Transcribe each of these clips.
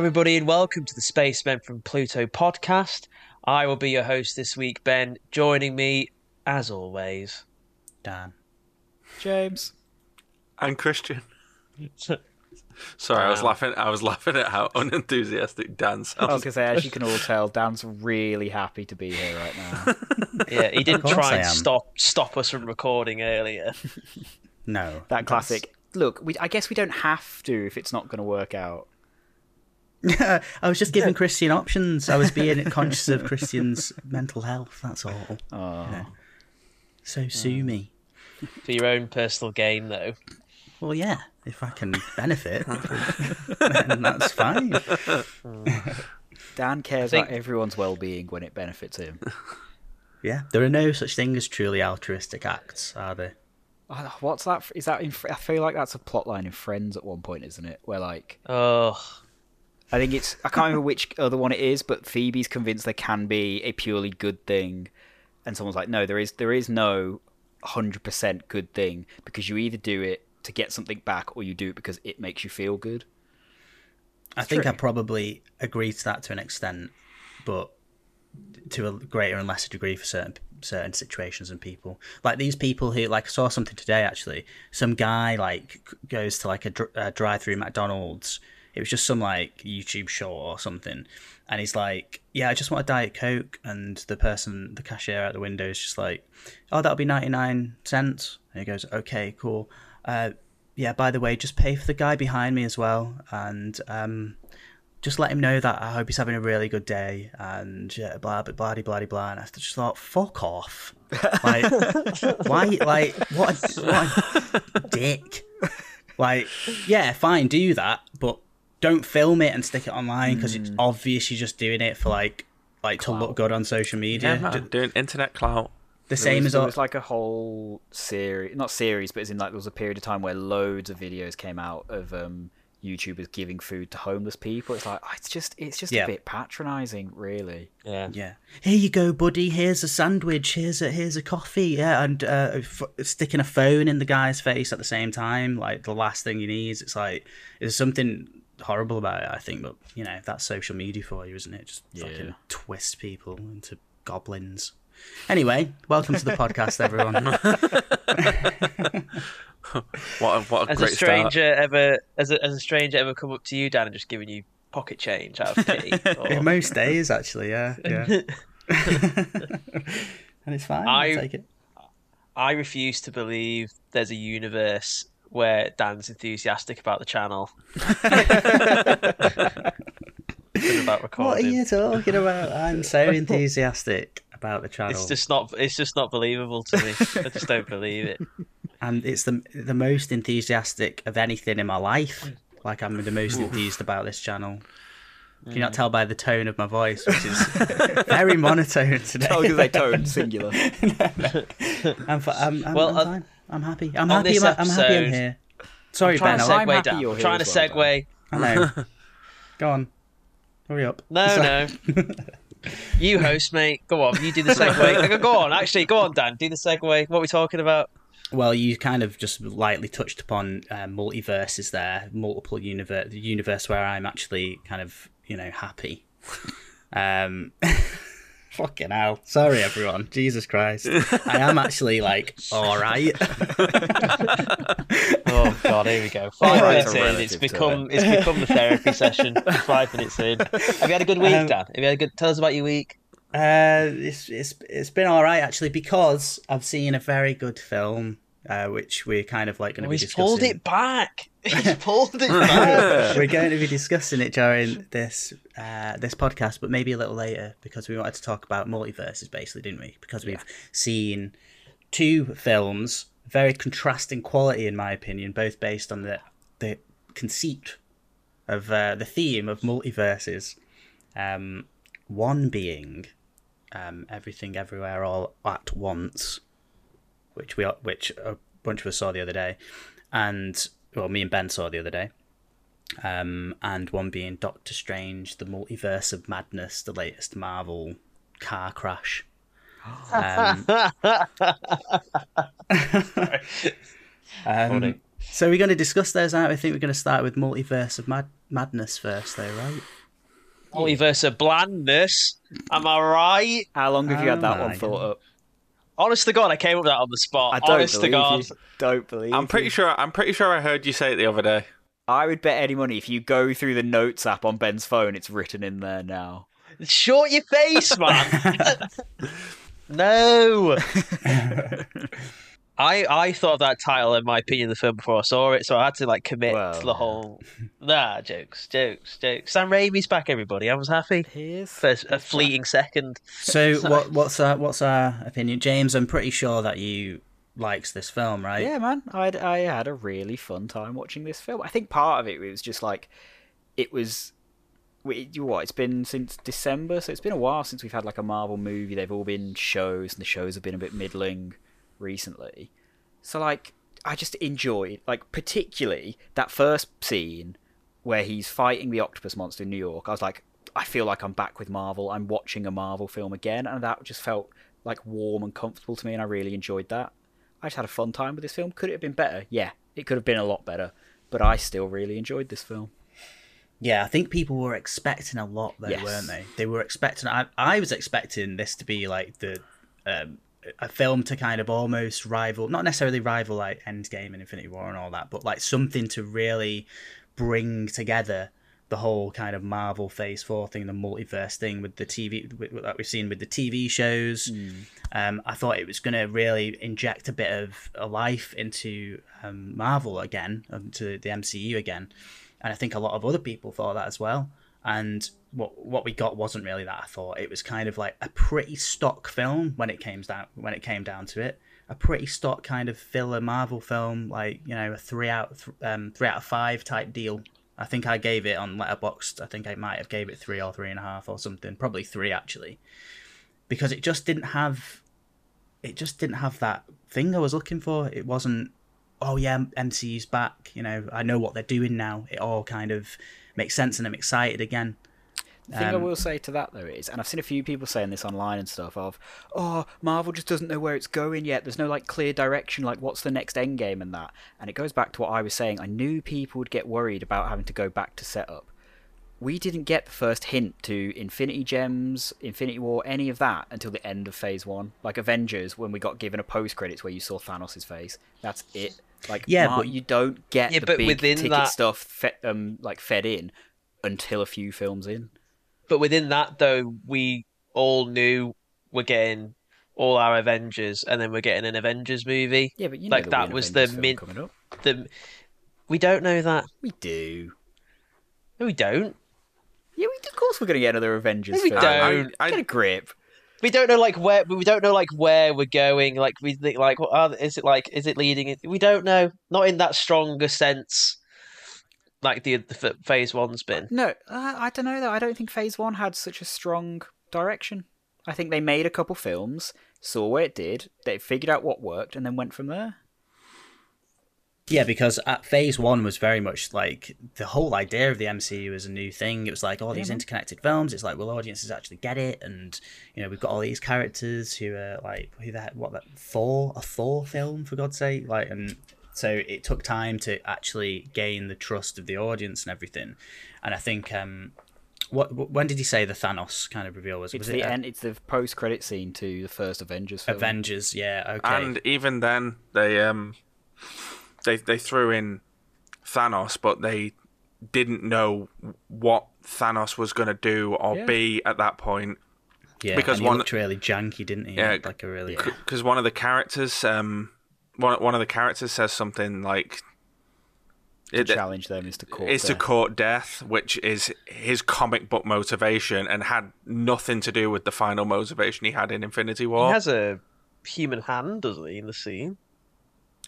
everybody, and welcome to the Spacemen from Pluto podcast. I will be your host this week, Ben. Joining me, as always, Dan. James. And Christian. Sorry, I was laughing. I was laughing at how unenthusiastic Dan I was sounds. going to say, as you can all tell, Dan's really happy to be here right now. yeah, he didn't try and stop stop us from recording earlier. No. That that's- classic. Look, we, I guess we don't have to if it's not going to work out. I was just giving Christian options. I was being conscious of Christian's mental health, that's all. Oh. So sue me. For your own personal gain, though. Well, yeah, if I can benefit, then that's fine. Dan cares think- about everyone's well-being when it benefits him. Yeah, there are no such thing as truly altruistic acts, are there? Oh, What's that? Is that in? I feel like that's a plot line in Friends at one point, isn't it? Where like Oh, I think it's I can't remember which other one it is, but Phoebe's convinced there can be a purely good thing, and someone's like, no, there is there is no hundred percent good thing because you either do it to get something back or you do it because it makes you feel good. I think I probably agree to that to an extent, but to a greater and lesser degree for certain certain situations and people. Like these people who, like, I saw something today actually. Some guy like goes to like a, dr- a drive-through McDonald's. It was just some like YouTube show or something, and he's like, "Yeah, I just want a diet coke," and the person, the cashier at the window, is just like, "Oh, that'll be ninety-nine cents." And he goes, "Okay, cool." Uh, yeah, by the way, just pay for the guy behind me as well, and um, just let him know that I hope he's having a really good day, and yeah, blah blah blah blah blah. And I just thought, fuck off, like why, like what, a, what a dick. Like, yeah, fine, do that, don't film it and stick it online because it's obvious you're just doing it for like, like to look good on social media. yeah, man, doing internet clout. the There same was, as there was like a whole series, not series, but it's in like there was a period of time where loads of videos came out of um, YouTubers giving food to homeless people. It's like oh, it's just it's just Yeah. a bit patronising, really. yeah. Yeah. Here you go, buddy. Here's a sandwich. Here's a here's a coffee. Yeah, and uh, f- sticking a phone in the guy's face at the same time, like the last thing he needs. It's like there's something horrible about it. I think, but you know that's social media for you, isn't it? Just fucking twist people into goblins. Anyway, welcome to the podcast, everyone. What a, what a Has great a stranger start. ever, as a, as a stranger ever come up to you, Dan, and just giving you pocket change out of pity? Or- most days, actually, yeah, yeah. and it's fine. I I- take it. I refuse to believe there's a universe where Dan's enthusiastic about the channel. Than about What are you talking about? I'm so enthusiastic about the channel. It's just not. It's just not believable to me. I just don't believe it. and it's the the most enthusiastic of anything in my life. Like I'm the most enthused about this channel. Can you not tell by the tone of my voice, which is very monotone today? I was gonna say tone singular. I'm, fi- I'm, I'm, Well, I'm uh, fine. I'm happy. I'm on happy. this I'm, I'm happy. I'm here. Sorry, trying Ben. to I'll- I'm segue happy down. you're I'm here trying to as well, segue. I know. Go on. Hurry up. No, no. you host, mate. Go on. You do the segue. Go on. Actually, go on, Dan. Do the segue. What are we talking about? Well, you kind of just lightly touched upon uh, multiverses there, multiple universe, the universe where I'm actually kind of, you know, happy. Um, fucking hell. Sorry, everyone. Jesus Christ. I am actually like, all right. Oh God, here we go. Five minutes in, it's to become it's become the therapy session. Five minutes in. Have you had a good week, Um, Dan? Have you had a good? Tell us about your week. Uh, it's, it's, it's been all right, actually, because I've seen a very good film, uh, which we're kind of like going to Oh, be he's discussing. pulled it back. He's pulled it back. we're going to be discussing it during this uh, this podcast, but maybe a little later because we wanted to talk about multiverses, basically, didn't we? Because we've seen two films, very contrasting quality, in my opinion, both based on the the conceit of uh, the theme of multiverses. Um, one being um, everything, everywhere, all at once, which we which a bunch of us saw the other day, and well, me and Ben saw the other day. Um, and one being Doctor Strange, the Multiverse of Madness, the latest Marvel car crash. Um, um, Funny. So we're going to discuss those out. I think we're going to start with Multiverse of Mad- Madness first, though, right? Multiverse of blandness. Am I right? How long have you had that one my thought up? Honest to God, I came up with that on the spot. I don't Honest to believe God. you. Don't believe. I'm pretty you. sure. I'm pretty sure I heard you say it the other day. I would bet any money if you go through the notes app on Ben's phone, it's written in there now. Short your face, man. no. I I thought of that title in my opinion of the film before I saw it, so I had to like commit Well, to the yeah. whole. Nah, jokes, jokes, jokes. Sam Raimi's back, everybody. I was happy Here's for a fleeting second. So what, what's our what's our opinion, James? I'm pretty sure that you likes this film, right? Yeah, man. I I had a really fun time watching this film. I think part of it was just like it was. we- you What it's been since December, so it's been a while since we've had like a Marvel movie. They've all been shows, and the shows have been a bit middling recently. So like, I just enjoyed like particularly that first scene where he's fighting the octopus monster in New York. I was like, I feel like I'm back with Marvel. I'm watching a Marvel film again, and that just felt like warm and comfortable to me, and I really enjoyed that. I just had a fun time with this film. Could it have been better? Yeah, it could have been a lot better, but I still really enjoyed this film. Yeah, I think people were expecting a lot though, Yes. weren't they? They were expecting. I, I was expecting this to be like the um, a film to kind of almost rival, not necessarily rival like Endgame and Infinity War and all that, but like something to really bring together the whole kind of Marvel Phase Four thing, the multiverse thing with the TV with, that we've seen with the TV shows. Um, I thought it was going to really inject a bit of a life into um, Marvel again, um, to the MCU again, and I think a lot of other people thought that as well. And what what we got wasn't really that. I thought it was kind of like a pretty stock film when it came down when it came down to it. A pretty stock kind of filler Marvel film, like you know a three out th- um, three out of five type deal. I think I gave it on Letterboxd. I think I might have gave it three or three and a half or something. Probably three actually, because it just didn't have it just didn't have that thing I was looking for. It wasn't, oh yeah, MCU's back. You know, I know what they're doing now. It all kind of makes sense, and I'm excited again. The thing I Um, will say to that though is, and I've seen a few people saying this online and stuff of, oh, Marvel just doesn't know where it's going yet. There's no like clear direction. Like, what's the next end game and that? And it goes back to what I was saying. I knew people would get worried about having to go back to setup. We didn't get the first hint to Infinity Gems, Infinity War, any of that until the end of Phase One. Like Avengers, when we got given a post credits where you saw Thanos' face. That's it. Like, Yeah, but- you don't get Yeah, the but big within ticket that- stuff um, like fed in until a few films in. But within that, though, we all knew we're getting all our Avengers, and then we're getting an Avengers movie. Yeah, but you know like that was Avengers the min- coming up. The we don't know that. We do. No, we don't. Yeah, we of course we're gonna get another Avengers No, we film. don't. I- I- Get a grip. We don't know like where we don't know like where we're going. Like we think like what are, is it like is it leading? it- We don't know. Not in that stronger sense. Like the, the phase one's been. No, uh, I don't know though. I don't think Phase One had such a strong direction. I think they made a couple films, saw where it did, they figured out what worked, and then went from there. Yeah, because at phase one was very much like the whole idea of the MCU was a new thing. It was like all these interconnected films. It's like, will audiences actually get it? And you know, we've got all these characters who are like, who that, what that Thor, a Thor film for God's sake, like, and so it took time to actually gain the trust of the audience and everything. And I think, um, what wh- when did he say the Thanos kind of reveal was? It's was the it uh, end. It's the post-credit scene to the first Avengers film. Avengers? Yeah, okay. And even then, they um, they they threw in Thanos, but they didn't know what Thanos was going to do or Yeah. be at that point. yeah, because and he one- looked really janky, didn't he? Yeah, like a really. Because one of the characters, um, one one of the characters says something like, To it, challenge them is to court. is to court death, which is his comic book motivation, and had nothing to do with the final motivation he had in Infinity War. He has a human hand, doesn't he, in the scene?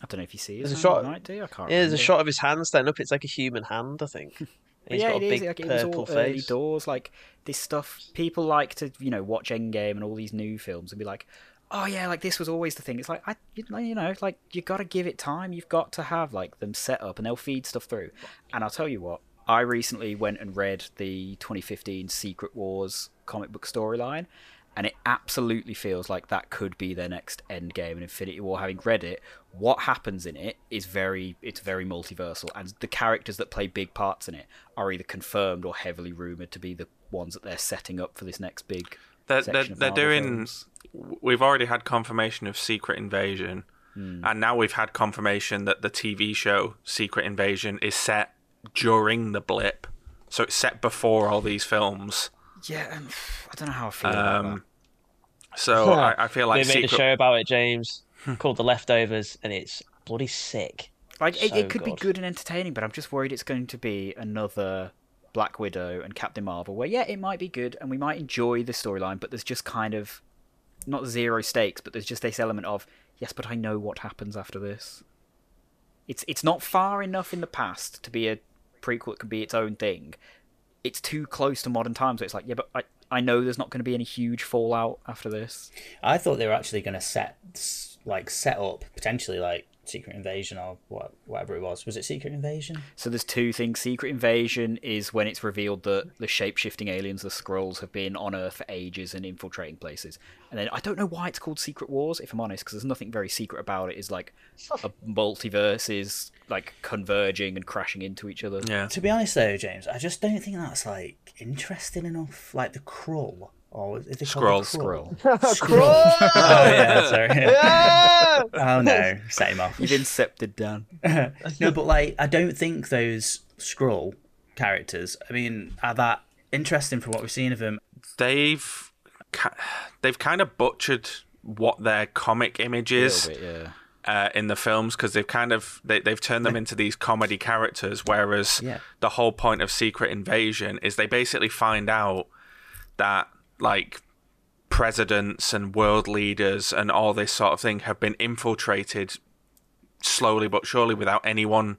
I don't know if you see it. There's a shot- Might do. I can't. Yeah, there's a shot of his hand standing up. It's like a human hand, I think. He's yeah, got it a is. big Like, it was purple all early face. doors. Like this stuff, people like to you know watch Endgame and all these new films and be like, oh yeah, like this was always the thing. It's like I, you know, like you got to give it time. You've got to have like them set up and they'll feed stuff through. And I'll tell you what, I recently went and read the 2015 Secret Wars comic book storyline. and it absolutely feels like that could be their next end game in Infinity War. Having read it, what happens in it is very it's very multiversal, and the characters that play big parts in it are either confirmed or heavily rumored to be the ones that they're setting up for this next big. They're, section they're, they're Marvel doing. films. We've already had confirmation of Secret Invasion, Hmm. and now we've had confirmation that the TV show Secret Invasion is set during the blip. So it's set before all these films. Yeah, and I don't know how I feel about that. Um, so I, I feel like they made Secret. a show about it, James, called The Leftovers, and it's bloody sick. Like it, so it could be good. good and entertaining, but I'm just worried it's going to be another Black Widow and Captain Marvel, where yeah, it might be good and we might enjoy the storyline, but there's just kind of not zero stakes, but there's just this element of yes, but I know what happens after this. It's it's not far enough in the past to be a prequel. It can be its own thing. It's too close to modern times. So it's like yeah, but I I know there's not going to be any huge fallout after this. I thought they were actually going to set like set up potentially like Secret Invasion or what, whatever it was. Was it Secret Invasion? So there's two things. Secret Invasion is when it's revealed that the shape-shifting aliens, the Skrulls, have been on Earth for ages and infiltrating places. And then I don't know why it's called Secret Wars, if I'm honest, because there's nothing very secret about it. It's like a multiverse is like converging and crashing into each other. yeah. To be honest though, James, I just don't think that's like interesting enough. Like the Krull or is it called the Skrull. Skrull? oh yeah, sorry. oh no, set him off. You've incepted Dan. no, but like I don't think those Skrull characters. I mean, are that interesting from what we've seen of them. They've they've kind of butchered what their comic image is. little bit, yeah. uh, in the films because they've kind of they, they've turned them into these comedy characters whereas Yeah. the whole point of secret invasion is they basically find out that like presidents and world leaders and all this sort of thing have been infiltrated slowly but surely without anyone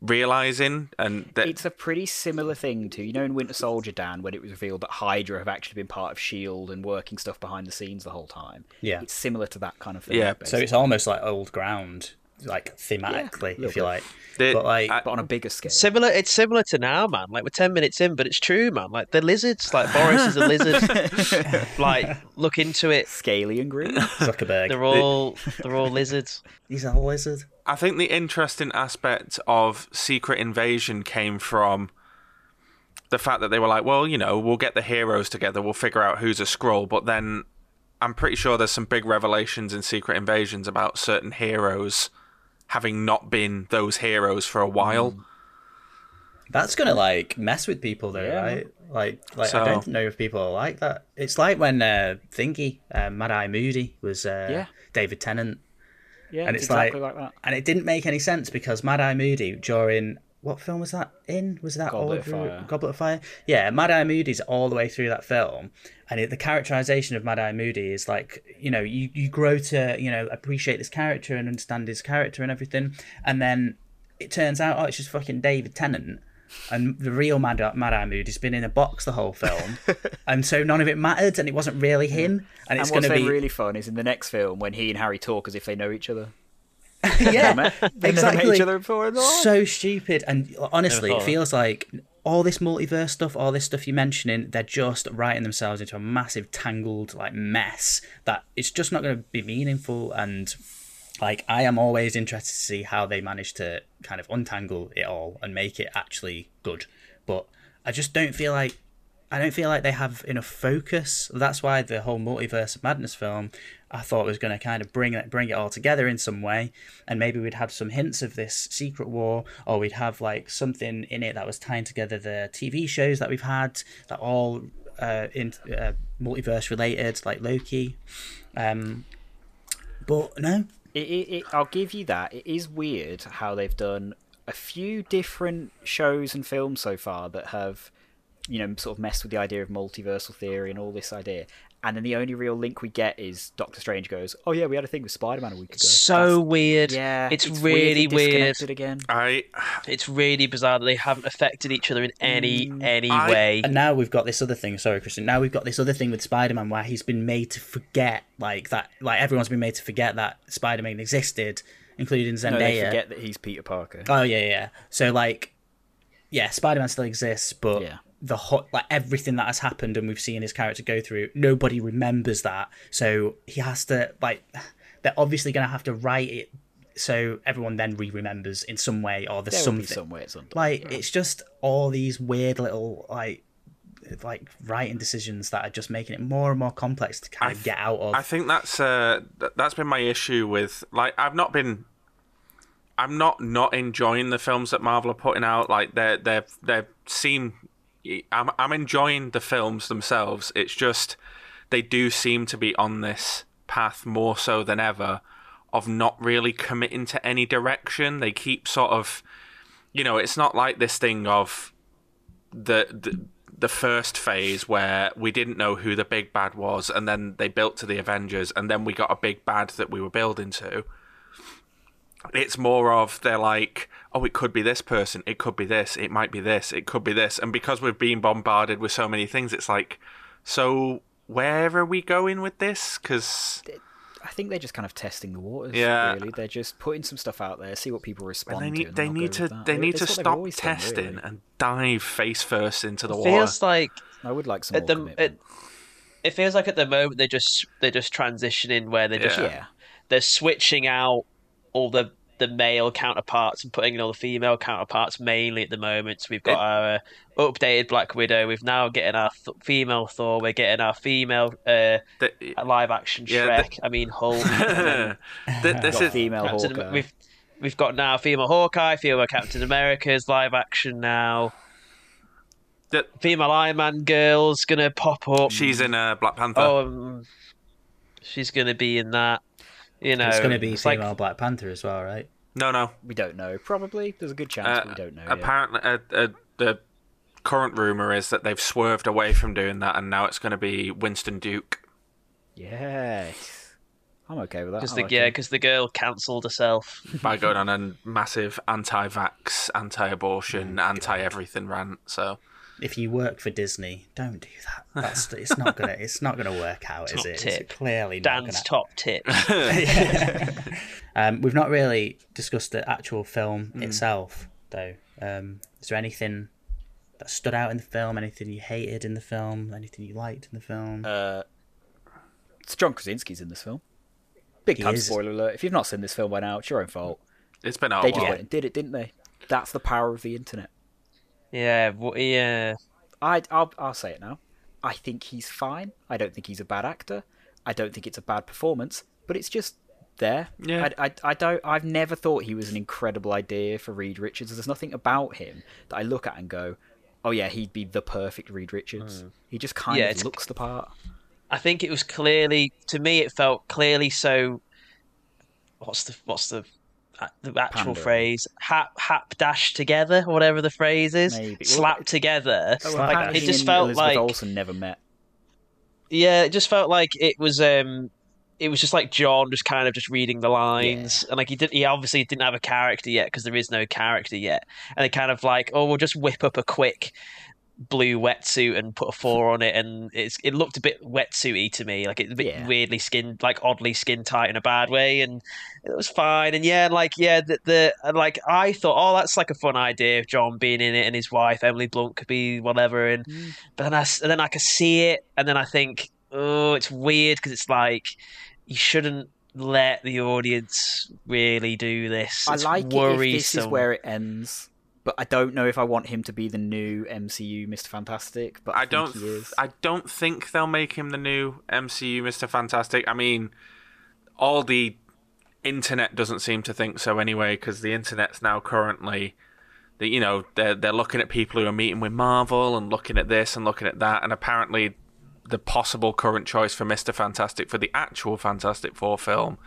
realizing and that It's a pretty similar thing to you know in Winter Soldier, Dan, when it was revealed that Hydra have actually been part of Shield and working stuff behind the scenes the whole time. Yeah. it's similar to that kind of thing. Yeah. So it's almost like old ground, like thematically, little if you bit. like. the- but like, I- but on a bigger scale. Similar, it's similar to now, man. Like we're ten minutes in, but it's true, man. Like they're lizards. Like Boris is a lizard. like look into it. Scaly and green. Zuckerberg. They're all they're all lizards. He's a lizard. I think the interesting aspect of Secret Invasion came from the fact that they were like, well, you know, we'll get the heroes together, we'll figure out who's a Skrull, but then I'm pretty sure there's some big revelations in Secret Invasions about certain heroes having not been those heroes for a while. That's gonna like mess with people though, Yeah. right? Like, like So- I don't know if people are like that. It's like when uh, Thingy, uh, Mad Eye Moody was uh, Yeah. David Tennant, Yeah, and it's, it's exactly like, like, that. and it didn't make any sense because Mad Eye Moody during what film was that in? Was that Goblet all of Fire. Goblet of Fire? Yeah, Mad Eye Moody's all the way through that film, and it, the characterization of Mad Eye Moody is like you know you you grow to you know appreciate this character and understand his character and everything, and then it turns out oh it's just fucking David Tennant. And the real Mad, Mad Eye Moody's been in a box the whole film, and so none of it mattered, and it wasn't really him. And And it's going to be really fun is in the next film when he and Harry talk as if they know each other. Yeah, They've never met exactly. each other before. in their life. so stupid and honestly it feels like all this multiverse stuff all this stuff you're mentioning they're just writing themselves into a massive tangled like mess that it's just not going to be meaningful and like i am always interested to see how they manage to kind of untangle it all and make it actually good but i just don't feel like I don't feel like they have enough focus. That's why the whole multiverse of madness film I thought was going to kind of bring it bring it all together in some way, and maybe we'd have some hints of this secret war, or we'd have like something in it that was tying together the TV shows that we've had that all uh, in uh, multiverse related, like Loki. Um, but no, It, it, it, I'll give you that. It is weird how they've done a few different shows and films so far that have, you know, sort of messed with the idea of multiversal theory and all this idea. And then the only real link we get is Doctor Strange goes, "Oh yeah, we had a thing with Spider-Man a week ago." So weird. yeah, it's, weirdly really weird. disconnected again. I It's really bizarre that they haven't affected each other in any mm, any I- way. And now we've got this other thing. Sorry, Christian. Now we've got this other thing with Spider-Man where he's been made to forget, like that. Like everyone's been made to forget that Spider-Man existed, including Zendaya. No, they forget that he's Peter Parker. Oh yeah, yeah. So like, yeah, Spider-Man still exists, but Yeah. The hot like everything that has happened and we've seen his character go through nobody remembers that so he has to like they're obviously going to have to write it so everyone then re-remembers in some way or there's There something be some way it's undone. like it's just all these weird little like like writing decisions that are just making it more and more complex to kind I of th- get out of I think that's uh, th- that's been my issue with like I've not been I'm not not enjoying the films that Marvel are putting out. Like they they they seem I'm I'm enjoying the films themselves. It's just they do seem to be on this path more so than ever of not really committing to any direction. They keep sort of you know, it's not like this thing of the, the the first phase where we didn't know who the big bad was, and then they built to the Avengers, and then we got a big bad that we were building to. It's more of they're like, oh, it could be this person, it could be this, it might be this, it could be this, and because we've been bombarded with so many things, it's like, so where are we going with this? Because I think they're just kind of testing the waters. Yeah. really, they're just putting some stuff out there, see what people respond they to. need and they need to with they need to stop always done, testing really. and dive face first into the It water. feels like I would like some at more the commitment. it, it feels like at the moment they're just they're just transitioning where they're just Yeah. yeah, they're switching out all the the male counterparts and putting in all the female counterparts mainly at the moment. So we've got It- our uh, updated Black Widow. We've now getting our th- female Thor. We're getting our female uh, The- live action Yeah, Shrek. I mean Hulk. and then Th- this got is female Captain- Hawkeye. We've we've got now female Hawkeye, female Captain America's live action now. th- Female Iron Man girl's gonna pop up. she's in uh, Black Panther. Oh, um, she's gonna be in that. You know, it's going to be it's like- female Black Panther as well, right? No, no. we don't know. Probably there's a good chance, Uh, we don't know. yet. apparently, uh, uh, the current rumor is that they've swerved away from doing that, and now it's going to be Winston Duke. Yes, I'm okay with that. Because the like yeah, because the girl cancelled herself. by going on a massive anti-vax, anti-abortion, Oh, anti-everything rant. So If you work for Disney, don't do that. That's it's not gonna it's not gonna work out, is it? tip. It's clearly not Dan's gonna. top tip. Um, we've not really discussed the actual film Mm. itself, though. Um, is there anything that stood out in the film? Anything you hated in the film? Anything you liked in the film? Uh, it's John Krasinski's in this film. Big He time is. spoiler alert. If you've not seen this film by now, it's your own fault. it's been out They a just went and did it, didn't they? That's the power of the internet. Yeah, wh- yeah. I, I'll, I'll say it now. I think he's fine. I don't think he's a bad actor. I don't think it's a bad performance, but it's just there. Yeah. I, I, I don't. I've never thought he was an incredible idea for Reed Richards. There's nothing about him that I look at and go, "Oh yeah, he'd be the perfect Reed Richards." Hmm. He just kind Yeah, of looks the part. I think it was clearly to me. It felt clearly so. What's the what's the the actual Pandering. phrase? Hap hap dash together, or whatever the phrase is. Maybe. Well, together. Oh, like it just and felt Elizabeth like Olsen never met. yeah, it just felt like it was um it was just like John just kind of just reading the lines and like he did he obviously didn't have a character yet because there is no character yet and they kind of like oh we'll just whip up a quick blue wetsuit and put a four on it and it's it looked a bit wetsuity to me like it's a bit Yeah. weirdly skin like oddly skin tight in a bad way and it was fine and yeah like yeah the, the like I thought oh that's like a fun idea of John being in it and his wife Emily Blunt could be whatever and mm. but then I and then I could see it, and then I think, oh, it's weird because it's like you shouldn't let the audience really do this. I It's like it if this is where it ends, but I don't know if I want him to be the new MCU Mr. Fantastic. But I, I don't. He is. I don't think they'll make him the new MCU Mister Fantastic. I mean, all the internet doesn't seem to think so anyway, because the internet's now currently, the you know they're they're looking at people who are meeting with Marvel and looking at this and looking at that, and apparently the possible current choice for Mister Fantastic for the actual Fantastic Four film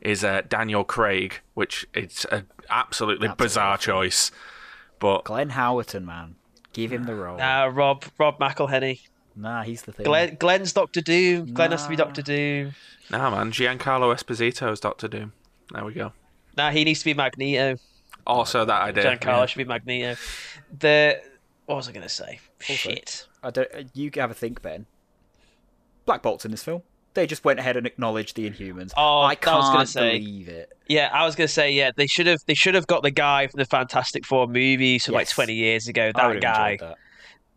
is uh, Daniel Craig, which it's an absolutely That's bizarre choice. But Glenn Howerton, man, give him the role. Nah, Rob Rob McElhenney. Nah, he's the thing. Glenn, Glenn's Doctor Doom. Glenn has to be Doctor Doom. nah, man, Giancarlo Esposito is Doctor Doom. There we go. Nah, he needs to be Magneto. Also, that idea. Giancarlo yeah. should be Magneto. The what was I going to say? Shit. I don't. uh, You have a think, Ben. Black Bolt's in this film. They just went ahead and acknowledged the Inhumans. Oh, I that was can't gonna say. believe it. Yeah, I was gonna say yeah. They should have they should have got the guy from the Fantastic Four movies from like twenty years ago. That guy. that.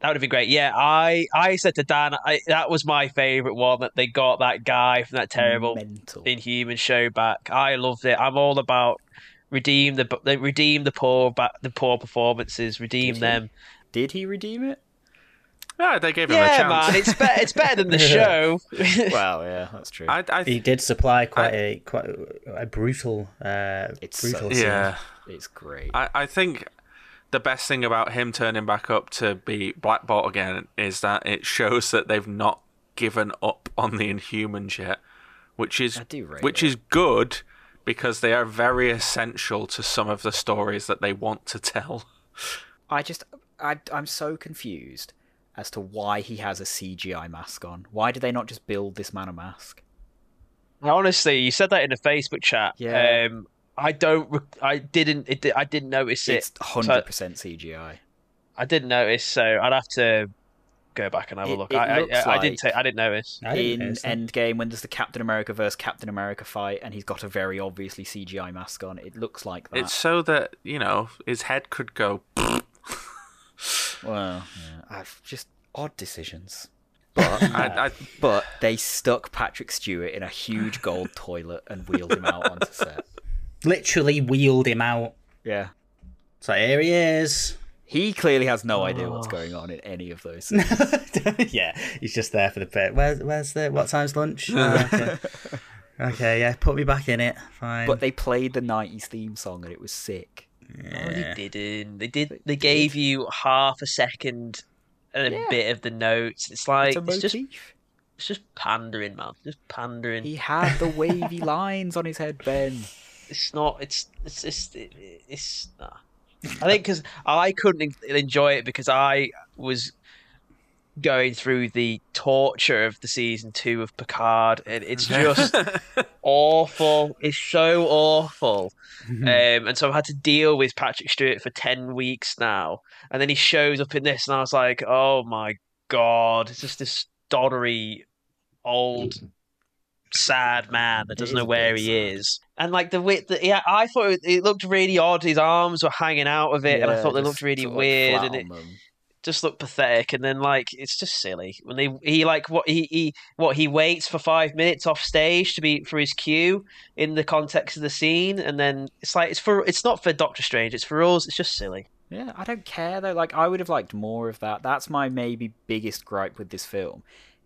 That would have been great. Yeah, I I said to Dan, I, that was my favorite one that they got that guy from that terrible Mental. Inhuman show back. I loved it. I'm all about redeem the redeem the poor back the poor performances, redeem Did he? them. Did he redeem it? Yeah, they gave him a chance. man, it's better. It's better than the show. Well, yeah, that's true. I, I, He did supply quite a quite a brutal, uh, It's brutal. so- scene. yeah. it's great. I, I think the best thing about him turning back up to be Black Bolt again is that it shows that they've not given up on the Inhumans yet, which is I do rate which it. is good because they are very essential to some of the stories that they want to tell. I just, I, I'm so confused as to why he has a CGI mask on. Why did they not just build this man a mask? Honestly, you said that in a Facebook chat. Yeah. Um, I don't. rec- I didn't. It, I didn't notice it. It's hundred percent CGI. I didn't notice, so I'd have to go back and have a look. I, I, looks I, didn't. like- Take, I didn't notice. I didn't In notice that. Endgame, when there's the Captain America versus Captain America fight, and he's got a very obviously CGI mask on, it looks like that. It's so that you know his head could go. Well, yeah, I've just odd decisions. But I, I, but they stuck Patrick Stewart in a huge gold toilet and wheeled him out onto set. Literally wheeled him out. Yeah. So here he is. He clearly has no idea Oh. what's going on in any of those. scenes. yeah, he's just there for the bit. Where's where's the what time's lunch? Oh, okay. okay, yeah, put me back in it. Fine. but they played the 90s theme song and it was sick. No, they didn't. They did. They They did. gave you half a second and a Yeah. bit of the notes. It's like It's a it's, just it's just pandering, man. Just pandering. He had the wavy lines on his head, Ben. It's not. It's it's it's it- it's. Nah. I think because I couldn't en- enjoy it because I was going through the torture of the season two of Picard, and it's just awful. It's so awful. Um, and so I've had to deal with Patrick Stewart for 10 weeks now. And then he shows up in this, and I was like, oh my God. It's just this doddery, old, sad man that doesn't know where he sad. is. And like the way, the, yeah, I thought it, it looked really odd. His arms were hanging out of it, and I thought they looked really like, weird. And it. Just look pathetic and then like it's just silly when they he like what he, he what he waits for five minutes off stage to be for his cue in the context of the scene and then it's like it's for it's not for doctor strange it's for us it's just silly Yeah, I don't care though. Like, I would have liked more of that. That's my maybe biggest gripe with this film.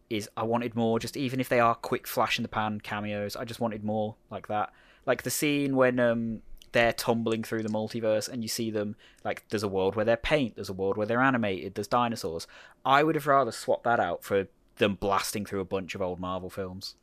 Is I wanted more. Just even if they are quick flash in the pan cameos, I just wanted more like that. Like the scene when um they're tumbling through the multiverse and you see them like there's a world where they're paint, there's a world where they're animated, there's dinosaurs. I would have rather swapped that out for them blasting through a bunch of old Marvel films.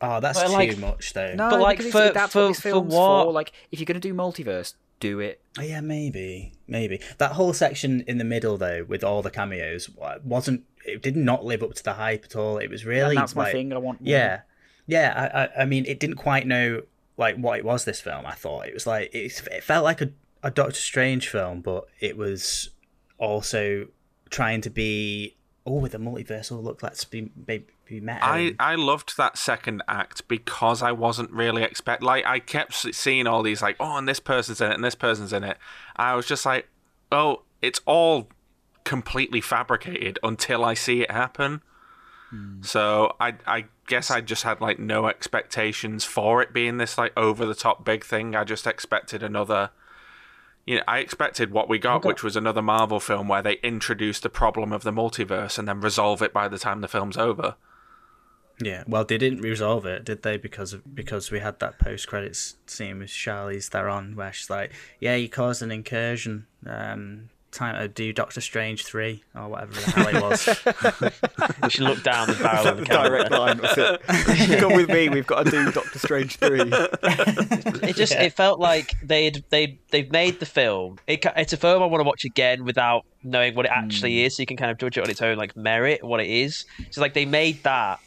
oh, that's But, too like- much though. No, But, like, for- that's for- what this for what? for. Like, if you're gonna do multiverse, do it. Oh, yeah, maybe, maybe that whole section in the middle though, with all the cameos, wasn't. It did not live up to the hype at all. It was really and that's my thing. I want. more. Yeah, yeah. I, I, I mean, it didn't quite know like what it was. This film, I thought it was like it, it felt like a, a Doctor Strange film, but it was also trying to be oh, with the multiverse. Oh, look, let's be be, be meta. I, I loved that second act because I wasn't really expect like I kept seeing all these like oh and this person's in it and this person's in it. I was just like oh it's all completely fabricated until I see it happen. So I I guess I just had like no expectations for it being this like over the top big thing. I just expected another you know, I expected what we got, which was another Marvel film where they introduce the problem of the multiverse and then resolve it by the time the film's over. Yeah, well, they didn't resolve it, did they? Because of because we had that post credits scene with Charlize Theron, where she's like, "Yeah, you caused an incursion. Um, time to do Doctor Strange three or whatever the hell it was." we should look down the barrel of the camera line was it? Come with me. We've got to do Doctor Strange three. it just it felt like they'd they they've made the film. It, it's a film I want to watch again without knowing what it actually hmm. is, so you can kind of judge it on its own like merit, what it is. So like they made that,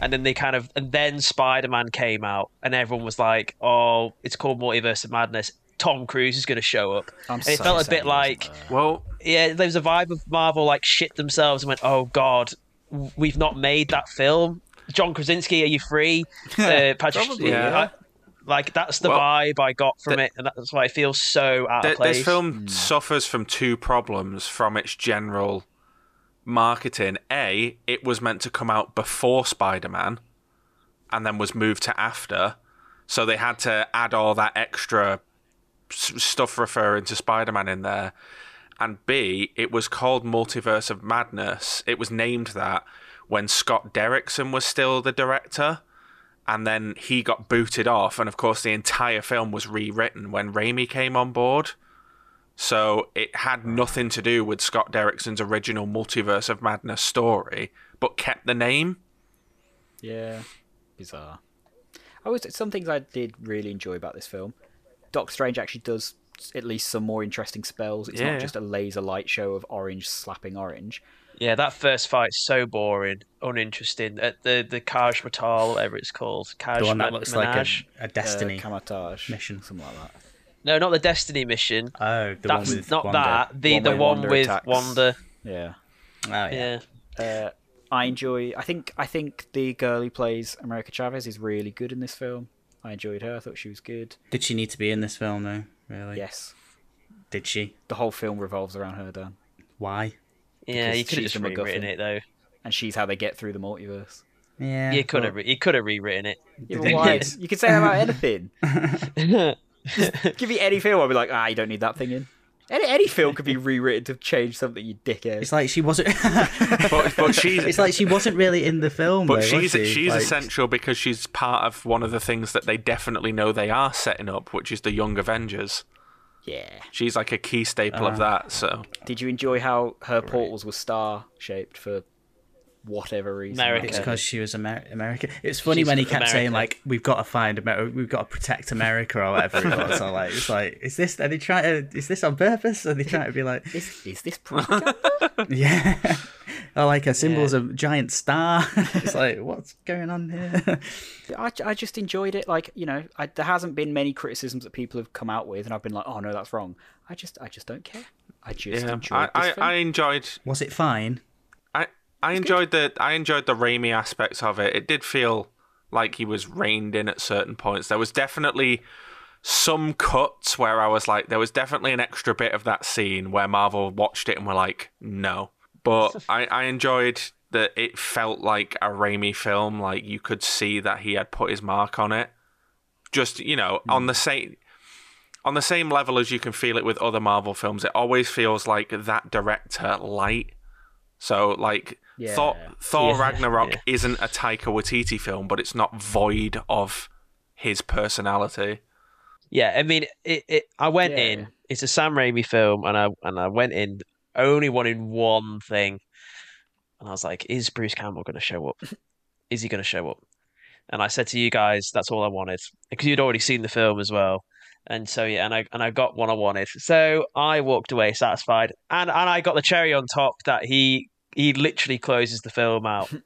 and then they kind of and then Spider Man came out, and everyone was like, "Oh, it's called Multiverse of Madness." Tom Cruise is going to show up, I'm and it so felt a bit like. Well, yeah, there was a vibe of Marvel like shit themselves and went, "Oh God, we've not made that film." John Krasinski, are you free? Uh, Patrick, Probably, yeah. I- Like that's the Well, vibe I got from the- it, and that's why it feels so out Th- of place. this film suffers from two problems from its general marketing. A, it was meant to come out before Spider Man and then was moved to after. So they had to add all that extra s- stuff referring to Spider Man in there. And B, it was called Multiverse of Madness. It was named that when Scott Derrickson was still the director. And then he got booted off. And of course, the entire film was rewritten when Raimi came on board. So it had nothing to do with Scott Derrickson's original Multiverse of Madness story, but kept the name. Yeah, bizarre. I was some things I did really enjoy about this film. Doctor Strange actually does at least some more interesting spells. It's Yeah. not just a laser light show of orange slapping orange. Yeah, that first fight's so boring, uninteresting. At the the Kaj Matal, whatever it's called, Kaj The one that looks Minaj. like a, a Destiny. uh, Kamatage mission. something like that. No, not the Destiny mission. oh, the That's one with not Wanda. that. The One the where one Wanda with attacks. Wanda. Yeah. Oh yeah. Yeah. Uh, I enjoy. I think. I think the girl who plays America Chavez is really good in this film. I enjoyed her. I thought she was good. Did she need to be in this film though? Really? Yes. Did she? The whole film revolves around her, Dan, Why? Yeah, Because you could have she's just the rewritten MacGuffin. it though. and she's how they get through the multiverse. Yeah. You could but- have re- you could have rewritten it. Yeah, but why? You could say that about anything. Give me any film, I'll be like, ah, you don't need that thing in. Any, any film could be rewritten to change something, you dickhead. It's like she wasn't. But, but she's it's like she wasn't really in the film. but though, she's she? she's Like- essential because she's part of one of the things that they definitely know they are setting up, which is the Young Avengers. yeah. She's like a key staple of ah. that. So Did you enjoy how her portals were star shaped for whatever reason? America. It's because she was Amer- American. It's funny She's when he kept saying like, "We've got to find America. We've got to protect America" or whatever it was. so like, it's like, is this? Are they trying to? Uh, is this on purpose? Are they trying to be like, Is, is this propaganda? yeah, or like a symbols of giant star? it's like, what's going on here? I, I just enjoyed it. Like you know, I, there hasn't been many criticisms that people have come out with, and I've been like, oh no, that's wrong. I just I just don't care. I just yeah, enjoyed I, this I, film. I enjoyed was it fine? I enjoyed the I enjoyed the Raimi aspects of it. It did feel like he was reined in at certain points. There was definitely some cuts where I was like, there was definitely an extra bit of that scene where Marvel watched it and were like, no. But I, I enjoyed that it felt like a Raimi film. Like you could see that he had put his mark on it. Just you know, on the same on the same level as you can feel it with other Marvel films. It always feels like that director light. So like Yeah. Thor, Thor Yeah, Ragnarok yeah. isn't a Taika Waititi film, but it's not void of his personality. Yeah, I mean, it, it. I went Yeah. in. It's a Sam Raimi film, and I and I went in only wanting one thing, and I was like, "Is Bruce Campbell going to show up? Is he going to show up?" And I said to you guys, "That's all I wanted," because you'd already seen the film as well. And so yeah, and I and I got what I wanted. So I walked away satisfied, and and I got the cherry on top that he he literally closes the film out.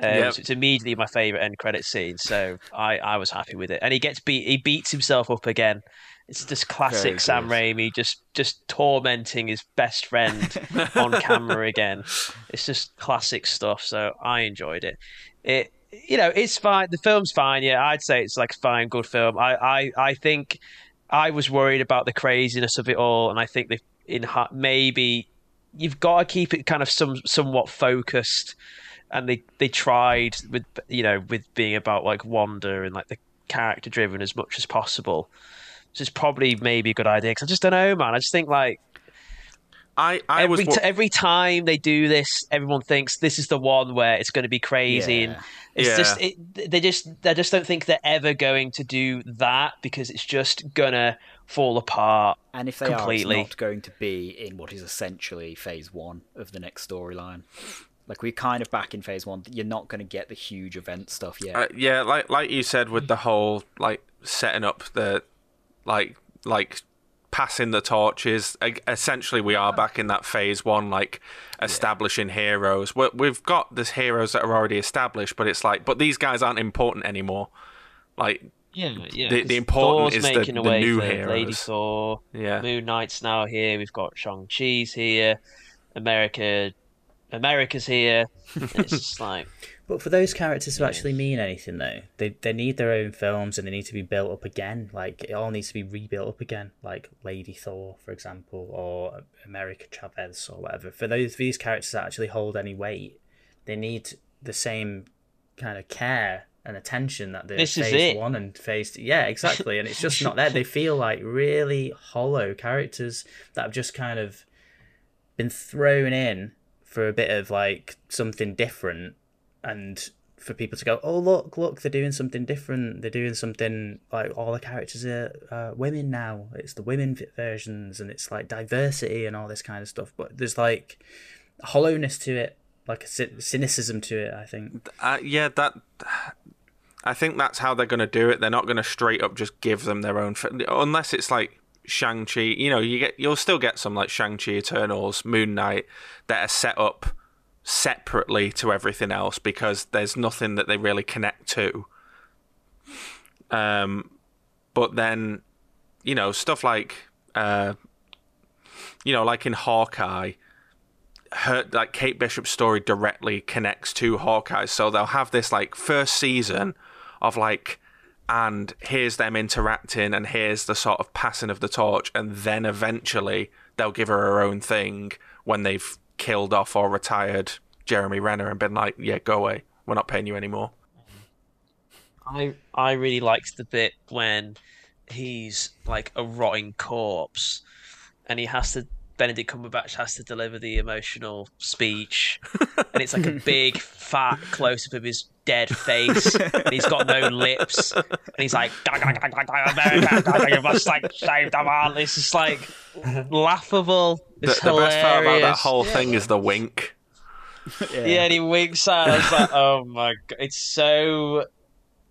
Um, Yep. so it's immediately my favorite end credit scene. So I, I was happy with it, and he gets beat. He beats himself up again. It's just classic Very Sam good. Raimi, just just tormenting his best friend on camera again. It's just classic stuff. So I enjoyed it. It you know it's fine. The film's fine. Yeah, I'd say it's like a fine, good film. I I, I think I was worried about the craziness of it all, and I think that in ha- maybe you've got to keep it kind of some somewhat focused. And they they tried with you know with being about like Wanda and like the character driven as much as possible. Which is probably maybe a good idea because I just don't know, man. I just think like I, I was every wa- t- every time they do this, everyone thinks this is the one where it's going to be crazy, and it's Yeah. just it, they just they just don't think they're ever going to do that because it's just gonna fall apart. And if they completely. are, it's not going to be in what is essentially phase one of the next storyline. Like we're kind of back in phase one. You're not going to get the huge event stuff yet. Uh, yeah, like like you said with the whole like setting up the like like passing the torches. Essentially, we are back in that phase one, like establishing heroes. we we've got the heroes that are already established, but it's like, but these guys aren't important anymore. Like, Yeah, yeah. The- the important is the- making the a way new for Lady heroes. Thor. yeah, Moon Knight's now here. We've got Shang Chi's here. America America's here. it's just like But for those characters to actually mean anything, though, they they need their own films and they need to be built up again. Like it all needs to be rebuilt up again. Like Lady Thor, for example, or America Chavez or whatever. For those for these characters to actually hold any weight, they need the same kind of care and attention that the This is it. one and phase two. Yeah, exactly. and it's just not there. They feel like really hollow characters that have just kind of been thrown in for a bit of like something different and for people to go, oh look, look, they're doing something different. They're doing something like all the characters are uh, women now. It's the women versions, and it's like diversity and all this kind of stuff. But there's like hollowness to it, like a cynicism to it. I think. Uh, yeah, that. I think that's how they're going to do it. They're not going to straight up just give them their own, unless it's like Shang Chi. You know, you get you'll still get some like Shang Chi, Eternals, Moon Knight that are set up separately to everything else because there's nothing that they really connect to. Um, but then, you know, stuff like, uh, you know, like in Hawkeye, her like Kate Bishop's story directly connects to Hawkeye, so they'll have this like first season of like, and here's them interacting, and here's the sort of passing of the torch, and then eventually they'll give her her own thing when they've killed off or retired Jeremy Renner and been like, yeah, go away, we're not paying you anymore. I I really liked the bit when he's like a rotting corpse, and he has to Benedict Cumberbatch has to deliver the emotional speech, and it's like a big fat close up of his dead face, and he's got no lips, and he's like, "Gah, gah, gah, gah, gah, America, gah, gah, you must like save the world." It's just like laughable. It's the best part about that hilarious. whole thing is the wink. Yeah, and he winks out. I was like, oh my god, it's so.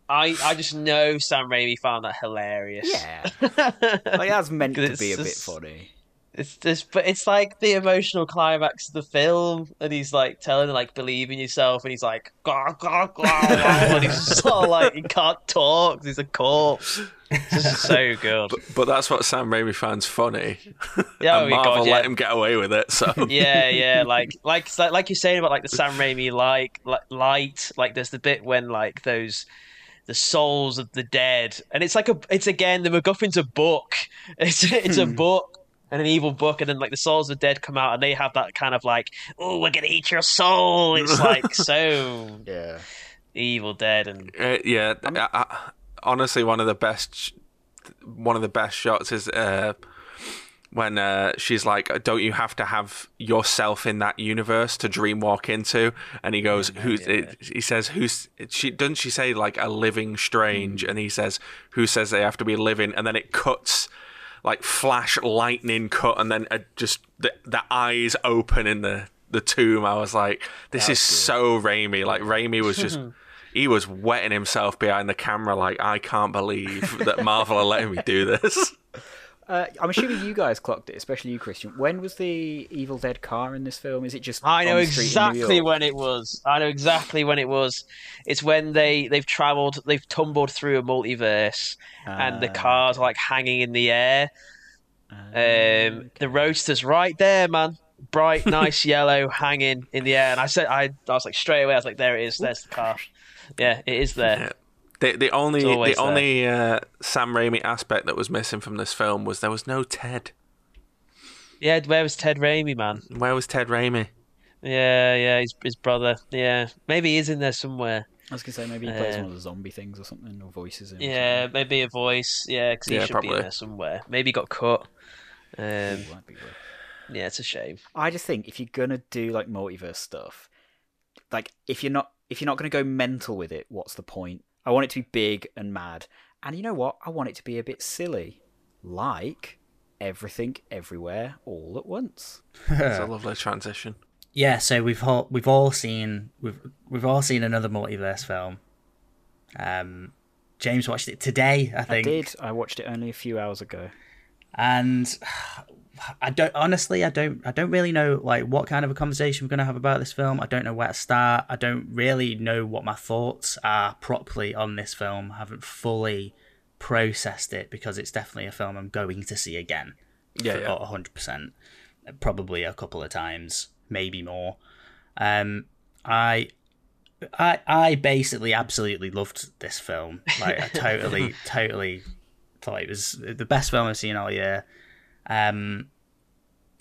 I I just know Sam Raimi found that hilarious. Yeah, like that's meant to be a bit funny. It's just, but it's like the emotional climax of the film, and he's like telling her like believe in yourself, and he's like, "Gah, gah, gah, gah," and he's just all like he can't talk. He's a corpse. It's just so good. But that's what Sam Raimi finds funny. Yeah, oh and my Marvel God, yeah. let him get away with it. So yeah, yeah, like like like like you're saying about like the Sam Raimi like, like light, like there's the bit when like those the souls of the dead, and it's like a it's again the MacGuffin's a book. It's it's a hmm. book and an evil book, and then like the souls of the dead come out, and they have that kind of like, oh, we're gonna eat your soul. It's like so Yeah, Evil Dead, and Uh, yeah, I, I, honestly, one of the best, one of the best shots is uh, when uh, she's like, "Don't you have to have yourself in that universe to dream walk into?" And he goes, "Who's?" It, he says, "Who's?" She doesn't she say like a living strange? And he says, "Who says they have to be living?" And then it cuts. Like flash lightning cut, and then uh, just the the eyes open in the the tomb. I was like, "This is so Raimi." Like Raimi was just he was wetting himself behind the camera like I can't believe that Marvel are letting me do this. uh, I'm assuming you guys clocked it, especially you, Christian. When was the Evil Dead car in this film? Is it just I know on the street in New exactly when it was. I know exactly when it was. It's when they they've travelled, they've tumbled through a multiverse, and the Ah, cars are like hanging in the air. Ah, Um, the roadster's right there, man. Bright, nice yellow, hanging in the air. And I said, I, I was like straight away. I was like, there it is. There's the car. Yeah, it is there. The the only It's always the only uh, Sam Raimi aspect that was missing from this film was there was no Ted. Yeah, where was Ted Raimi, man? Where was Ted Raimi? Yeah, yeah, his his brother. Yeah, maybe he's in there somewhere. I was gonna say maybe he plays Uh, one of the zombie things or something, or voices. In or Yeah, maybe a voice. Yeah, because he Yeah, should be in there somewhere. Maybe he got cut. Um. Ooh, be yeah, it's a shame. I just think if you're gonna do like multiverse stuff, like if you're not if you're not gonna go mental with it, what's the point? I want it to be big and mad, and you know what? I want it to be a bit silly, like everything, everywhere, all at once. It's a lovely transition. yeah, so we've all we've all seen we've we've all seen another multiverse film. Um, James watched it today, I think. I did. I watched it only a few hours ago. and I don't honestly I don't I don't really know like what kind of a conversation we're going to have about this film. I don't know where to start. I don't really know what my thoughts are properly on this film. I haven't fully processed it because it's definitely a film I'm going to see again. Yeah, for yeah. a hundred percent. Probably a couple of times, maybe more. Um, I, I, I basically absolutely loved this film. Like, I totally, totally thought it was the best film I've seen all year. Um,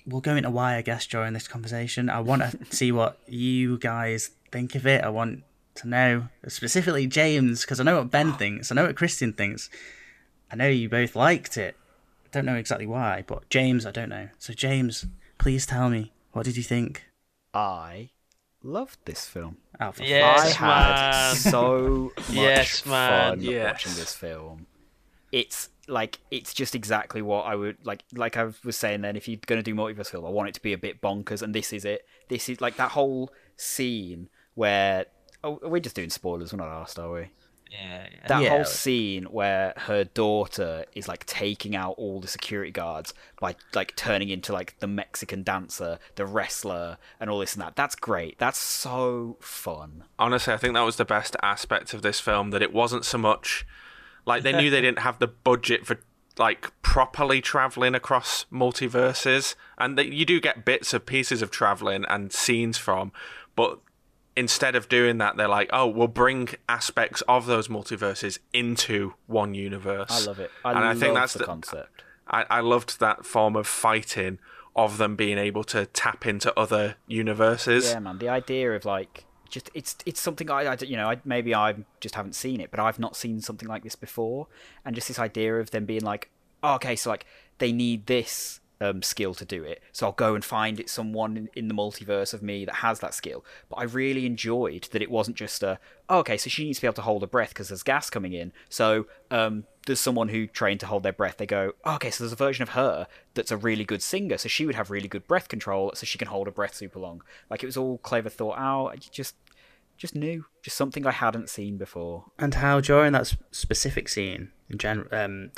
we'll go into why, I guess, during this conversation. I want to see what you guys think of it. I want to know specifically James because I know what Ben thinks. I know what Christian thinks. I know you both liked it. I don't know exactly why, but James, I don't know. So James, please tell me what did you think? I loved this film. Oh, for Yes, I had man. so much Yes, man. fun Yes. watching this film. It's like it's just exactly what I would like. Like I was saying, then if you're going to do multiverse film, I want it to be a bit bonkers, and this is it. This is like that whole scene where oh, we're just doing spoilers. We're not asked, are we? Yeah, yeah. That Yeah. whole scene where her daughter is like taking out all the security guards by like turning into like the Mexican dancer, the wrestler, and all this and that. That's great. That's so fun. honestly, I think that was the best aspect of this film. That it wasn't so much like they knew they didn't have the budget for like properly traveling across multiverses, and that you do get bits of pieces of traveling and scenes from, but instead of doing that, they're like, oh, we'll bring aspects of those multiverses into one universe. I love it. I and love I think that's the, the, concept. I, I loved that form of fighting of them being able to tap into other universes. Yeah, man. The idea of like just it's it's something I, I you know I, maybe I just haven't seen it, but I've not seen something like this before, and just this idea of them being like, oh, okay, so like they need this um, skill to do it, so I'll go and find it someone in, in the multiverse of me that has that skill. But I really enjoyed that it wasn't just a oh, okay, so she needs to be able to hold her breath because there's gas coming in, so um, there's someone who trained to hold their breath. They go, oh, okay, so there's a version of her that's a really good singer, so she would have really good breath control, so she can hold her breath super long. Like it was all clever thought out. Just, just new, just something I hadn't seen before. and how during that specific scene in general um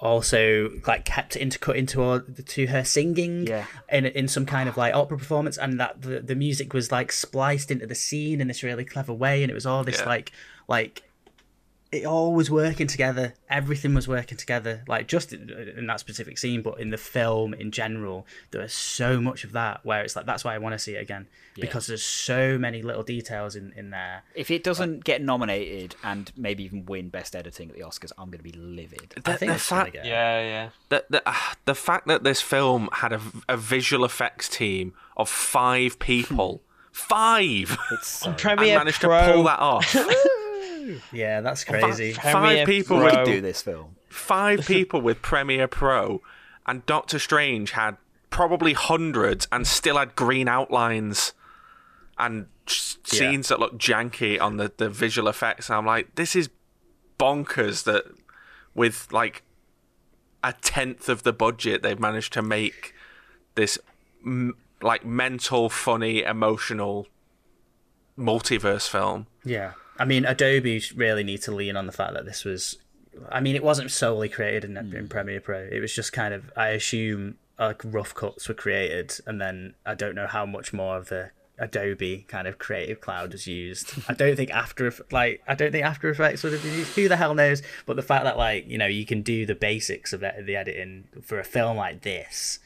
also like kept intercut into all, to her singing Yeah. in in some kind of like opera performance and that the, the music was like spliced into the scene in this really clever way and it was all this Yeah. like like it all was working together everything was working together like just in, in that specific scene but in the film in general there was so much of that where it's like that's why i want to see it again because there's so many little details in in there If it doesn't get nominated and maybe even win Best Editing at the Oscars, I'm going to be livid. i think the it's gonna fact- get yeah, yeah. the the, ah, the fact that this film had a, a visual effects team of five people, five, It's so... and Premiere managed Pro. to pull that off. Yeah, that's crazy. Five Premiere people we Pro. could do this film. five people with Premiere Pro, and Doctor Strange had probably hundreds and still had green outlines and Yeah. scenes that look janky on the, the visual effects. And I'm like, this is bonkers that with like a tenth of the budget, they've managed to make this m- like mental, funny, emotional multiverse film. Yeah, I mean, Adobe really need to lean on the fact that this was. I mean, it wasn't solely created in, in Premiere Pro. It was just kind of, I assume, like rough cuts were created, and then I don't know how much more of the Adobe kind of Creative Cloud was used. I don't think After like I don't think After Effects would have been used. Who the hell knows? But the fact that like you know you can do the basics of the, the editing for a film like this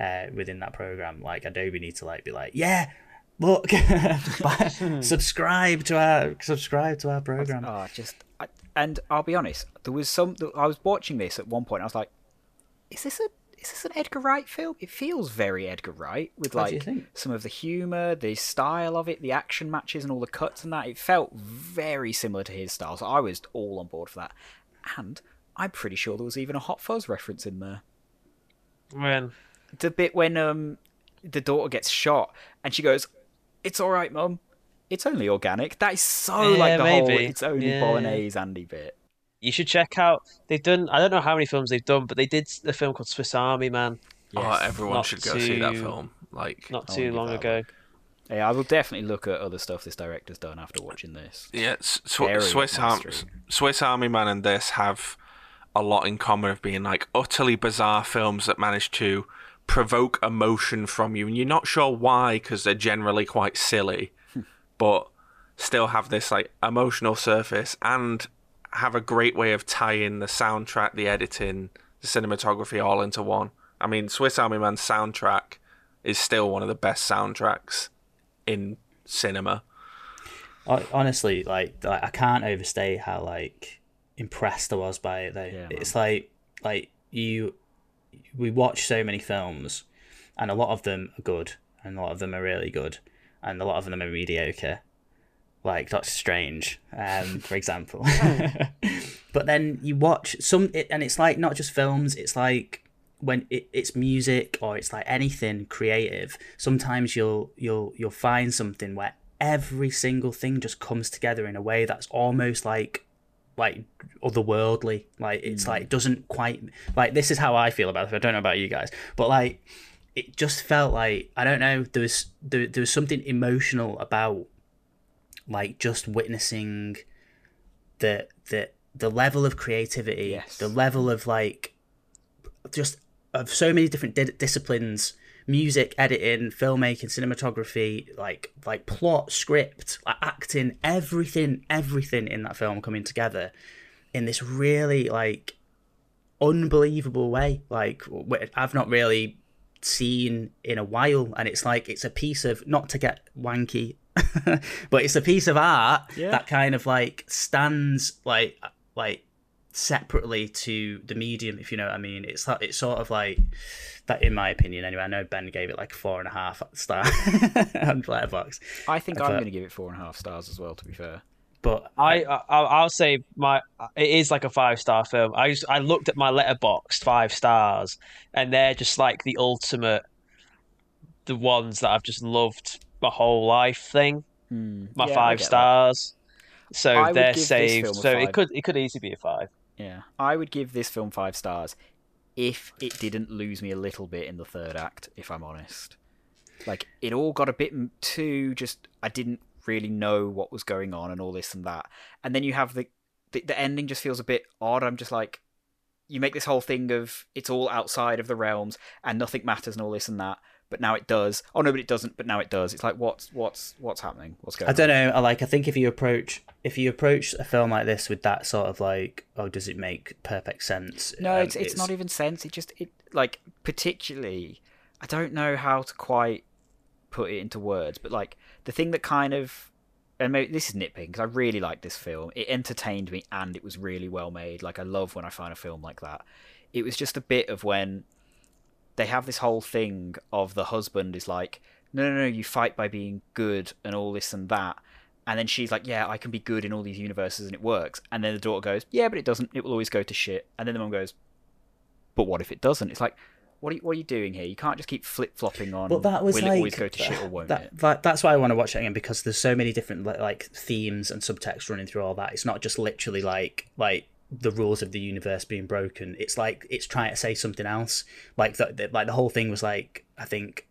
uh, within that program, like Adobe need to like be like, yeah, look, subscribe to our subscribe to our program. Oh, just I, and I'll be honest. There was some. I was watching this at one point. I was like, "Is this a is this an Edgar Wright film?" It feels very Edgar Wright with What like some of the humor, the style of it, the action matches, and all the cuts and that. It felt very similar to his style. So I was all on board for that. And I'm pretty sure there was even a Hot Fuzz reference in there. When The bit when um the daughter gets shot and she goes, "It's all right, mum. It's only organic." That is so Yeah, like the whole maybe. "It's only Yeah, bolognese" Andy bit. you should check out, they've done. I don't know how many films they've done, but they did a film called Swiss Army Man Oh, everyone Not should go see that film. Like, not too long ago. look. Yeah, I will definitely look at other stuff this director's done after watching this. Yeah, Sw- Swiss, up Arm- Swiss Army Man and this have a lot in common of being like utterly bizarre films that manage to provoke emotion from you, and you're not sure why because they're generally quite silly, but still have this like emotional surface and have a great way of tying the soundtrack, the editing, the cinematography all into one. I mean, Swiss Army Man's soundtrack is still one of the best soundtracks in cinema. Honestly, like, like I can't overstate how like impressed I was by it. Though Yeah, it's like like you, we watch so many films, and a lot of them are good, and a lot of them are really good, and a lot of them are mediocre. Like Doctor Strange, um, for example. but then you watch some, and it's like not just films. It's like when it, it's music or it's like anything creative. Sometimes you'll you'll you'll find something where every single thing just comes together in a way that's almost like like otherworldly. Like it's like mm. doesn't quite like this is how I feel about it. I don't know about you guys, but like it just felt like I don't know. There was there, there was something emotional about like just witnessing the the the level of creativity, Yes. the level of like just of so many different di- disciplines music editing filmmaking cinematography like like plot script like acting everything everything in that film coming together in this really like unbelievable way like i've not really seen in a while and it's like it's a piece of not to get wanky but it's a piece of art Yeah. that kind of like stands like like separately to the medium if you know what i mean it's like it's sort of like that in my opinion anyway i know ben gave it like four and a half star on Letterboxd I think I I'm going to give it four and a half stars as well. To be fair, but I, I I'll say my it is like a five star film. I just, I looked at my Letterboxd five stars, and they're just like the ultimate, the ones that I've just loved my whole life thing. My Hmm. Yeah, five get that. stars. So I they're saved. So five. it could it could easily be a five. Yeah, I would give this film five stars if it didn't lose me a little bit in the third act. If I'm honest, like it all got a bit too just. I didn't really know what was going on and all this and that, and then you have the the, the ending just feels a bit odd. I'm just like. You make this whole thing of it's all outside of the realms and nothing matters and all this and that, but now it does. Oh no, but it doesn't. But now it does. It's like what's what's what's happening? What's going? I don't know. I Like, I think if you approach if you approach a film like this with that sort of like, oh, does it make perfect sense? No, um, it's, it's not even sense. It just it like particularly. I don't know how to quite put it into words, but like the thing that kind of and maybe this is nitpicking because I really liked this film. It entertained me and it was really well made. Like I love when I find a film like that. It was just a bit of when they have this whole thing of the husband is like, no, no, no, you fight by being good and all this and that. And then she's like, yeah, I can be good in all these universes and it works. And then the daughter goes, yeah, but it doesn't. It will always go to shit. And then the mom goes, but what if it doesn't? It's like, what are you, what are you doing here? You can't just keep flip flopping on. But that was will like it always go to shit or won't that, it? that- that's why I want to watch it again because there's so many different like themes and subtext running through all that. It's not just literally like like the rules of the universe being broken. It's like it's trying to say something else. Like the, the like the whole thing was like I think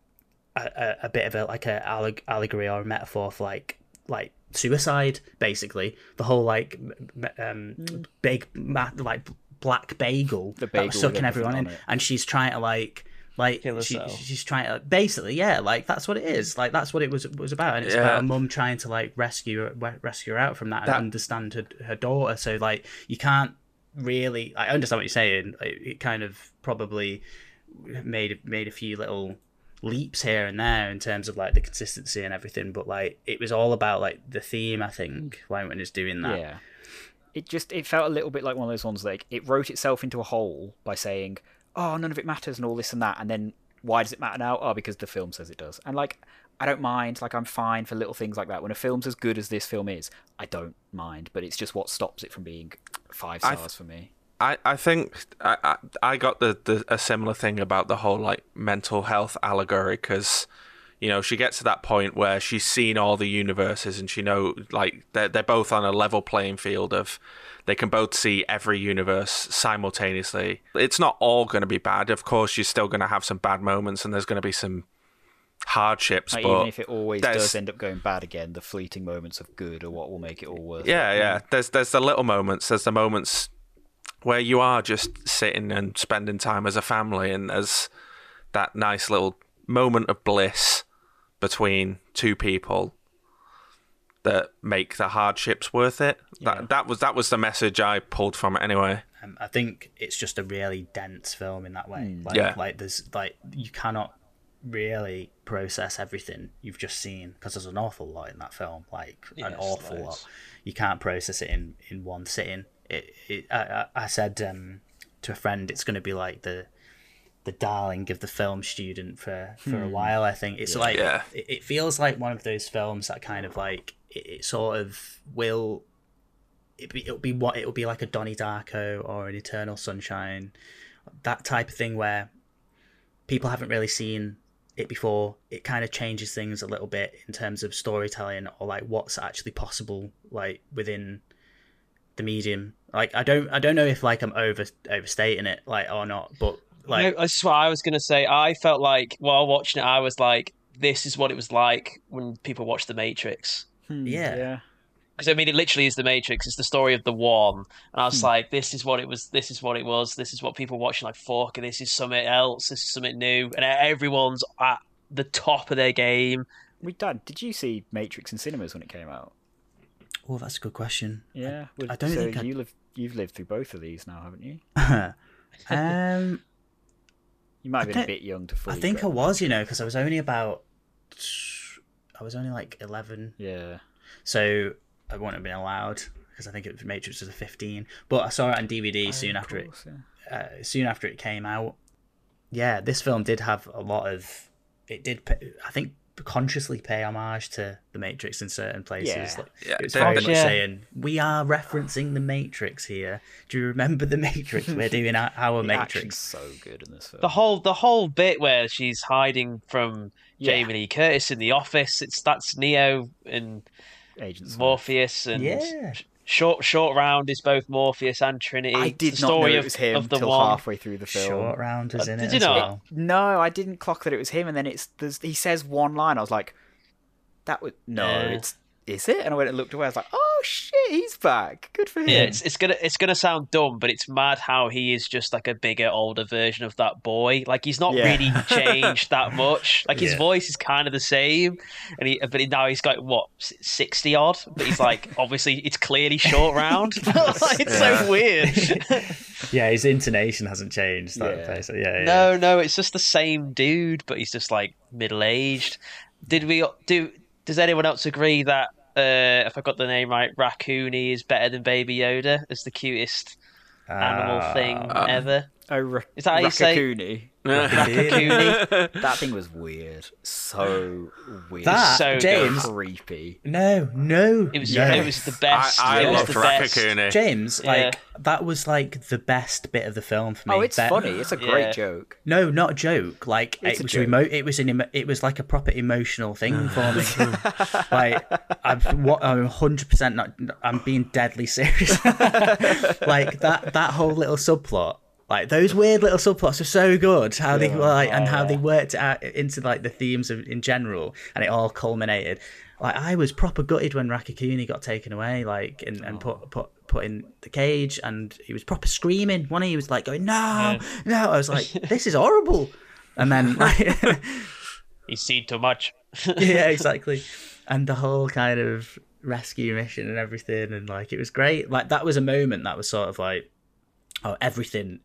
a, a, a bit of a like a alleg- allegory or a metaphor for like like suicide basically. The whole like m- um big ma- like black bagel, The that was sucking everyone in, it. and she's trying to like like she, she's trying to basically yeah like that's what it is. Mm. Like that's what it was was about. And it's Yeah. about a mum trying to like rescue her, rescue her out from that, That- and understand her, her daughter. So like you can't really I understand what you're saying. It, it kind of probably made made a few little leaps here and there in terms of like the consistency and everything. But like it was all about like the theme I think mm. like when it's doing that. Yeah. It just it felt a little bit like one of those ones like it wrote itself into a hole by saying, "Oh, none of it matters" and all this and that, and then why does it matter now? Oh, because the film says it does. And like I don't mind, like I'm fine for little things like that. When a film's as good as this film is, I don't mind, but it's just what stops it from being five stars th- for me. I, I think I, I I got the, the a similar thing about the whole like mental health allegory because you know she gets to that point where she's seen all the universes and she know like they're they're both on a level playing field of they can both see every universe simultaneously. It's not all going to be bad. Of course, you're still going to have some bad moments and there's going to be some hardships, Like, but even if it always does end up going bad again, the fleeting moments of good are what will make it all worth it. Yeah, yeah. There's there's the little moments. There's the moments where you are just sitting and spending time as a family, and there's that nice little moment of bliss between two people that make the hardships worth it. Yeah. That that was that was the message I pulled from it anyway. Um, I think it's just a really dense film in that way. Like, Yeah. like there's like you cannot really process everything you've just seen because there's an awful lot in that film, like an awful loads. lot. You can't process it in in one sitting. It, it I, I I said um, to a friend, it's going to be like the the darling of the film student for for a hmm. while. I think it's like Yeah. it, it feels like one of those films that kind of like it, it sort of will. It be, it'll be what it'll be like a Donnie Darko or an Eternal Sunshine, that type of thing where people haven't really seen it before. It kind of changes things a little bit in terms of storytelling or like what's actually possible like within the medium. Like I don't I don't know if like I'm over overstating it like or not, but like no, that's what I was gonna say. I felt like while watching it, I was like, "This is what it was like when people watch The Matrix." Hmm, Yeah. yeah. Because I mean, it literally is The Matrix. It's the story of the one, and I Hmm. was like, "This is what it was. This is what it was. This is what people watching like fuck. This is something else. This is something new." And everyone's at the top of their game. We dad, did you see Matrix in cinemas when it came out? oh that's a good question. Yeah. I don't so think I- you live you've lived through both of these now, haven't you? um You might have been a bit young to I think I was, you know, because I was only about I was only like 11 Yeah. So I wouldn't have been allowed because I think it, Matrix was a 15. But I saw it on DVD soon Oh, of after it yeah. uh, soon after it came out. Yeah, this film did have a lot of it did I think consciously pay homage to the Matrix in certain places. Yeah. Like, Yeah, it was they- very much Yeah. saying we are referencing the Matrix here. Do you remember the Matrix? We're doing our, our The Matrix. so good in this film. The whole the whole bit where she's hiding from Yeah. Jamie Lee Curtis in the office. It's that's Neo and Agent Smith. Morpheus and Yeah. Short Short Round is both Morpheus and Trinity. I did the not know story it of, was him of the until one. halfway through the film. Short round was Uh, in did it you as not? well. No, I didn't clock that it was him, and then it's he says one line. I was like, "That was no, Yeah. it's is it?" And I went and looked away. I was like, "Oh shit, he's back! Good for him." Yeah, it's, it's gonna it's gonna sound dumb, but it's mad how he is just like a bigger, older version of that boy. Like he's not Yeah. really changed that much. Like his Yeah. voice is kind of the same, and he but now he's got what sixty odd. But he's like obviously it's clearly short round. Like, oh, it's so weird. Yeah, his intonation hasn't changed. That Yeah. place. Yeah, yeah. no, no, it's just the same dude, but he's just like middle aged. Did we do? Does anyone else agree that? Uh, if I got the name right, Raccoony is better than Baby Yoda as the cutest animal Ah. thing ever. oh, Ra- Is that how you say- Raccacoonie. Raccoony. That thing was weird. So weird. That So James. creepy. No, no. It was no. it was the best. I, I it loved the. Raccacoonie. James. Like Yeah. that was like the best bit of the film for me. Oh, it's Be- funny. It's a great Yeah. joke. No, not a joke. Like It's it a was joke. emo- It was an. Emo- it was like a proper emotional thing for me. like I'm. What I'm 100 percent not. I'm being deadly serious. like that. That whole little subplot. Like those weird little subplots are so good. How they like and oh, how they worked out into like the themes of in general, and it all culminated. Like I was proper gutted when Raccacoonie got taken away, like and, and oh. put put put in the cage, and he was proper screaming. One he was like going no, no. I was like, this is horrible. And then like, He's seen too much. yeah, exactly. And the whole kind of rescue mission and everything, and like it was great. Like that was a moment that was sort of like, oh, everything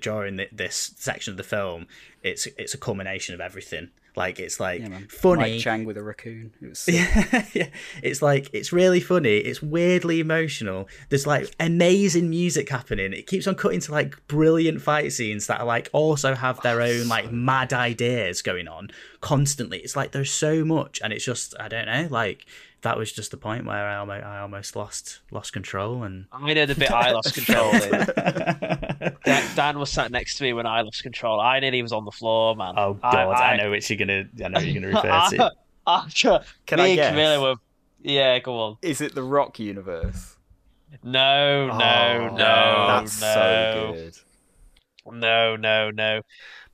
during th- this section of the film. It's it's a culmination of everything. Like it's like funny. Mike Chang with a raccoon. It was yeah, yeah. It's like it's really funny. It's weirdly emotional. There's like amazing music happening. It keeps on cutting to like brilliant fight scenes that are like also have their oh, own like mad ideas going on constantly. It's like there's so much, and it's just I don't know. Like that was just the point where I almost, I almost lost lost control and. I know the bit I lost control. Dan, Dan was sat next to me when I lost control. I nearly was on the floor, man. Oh god, I, know which you're gonna. I know you're gonna refer to. After Can me I and guess? Camilla were, yeah, go on. Is it the Rock universe? No, no, Oh, no, that's no, so good. no, no, no.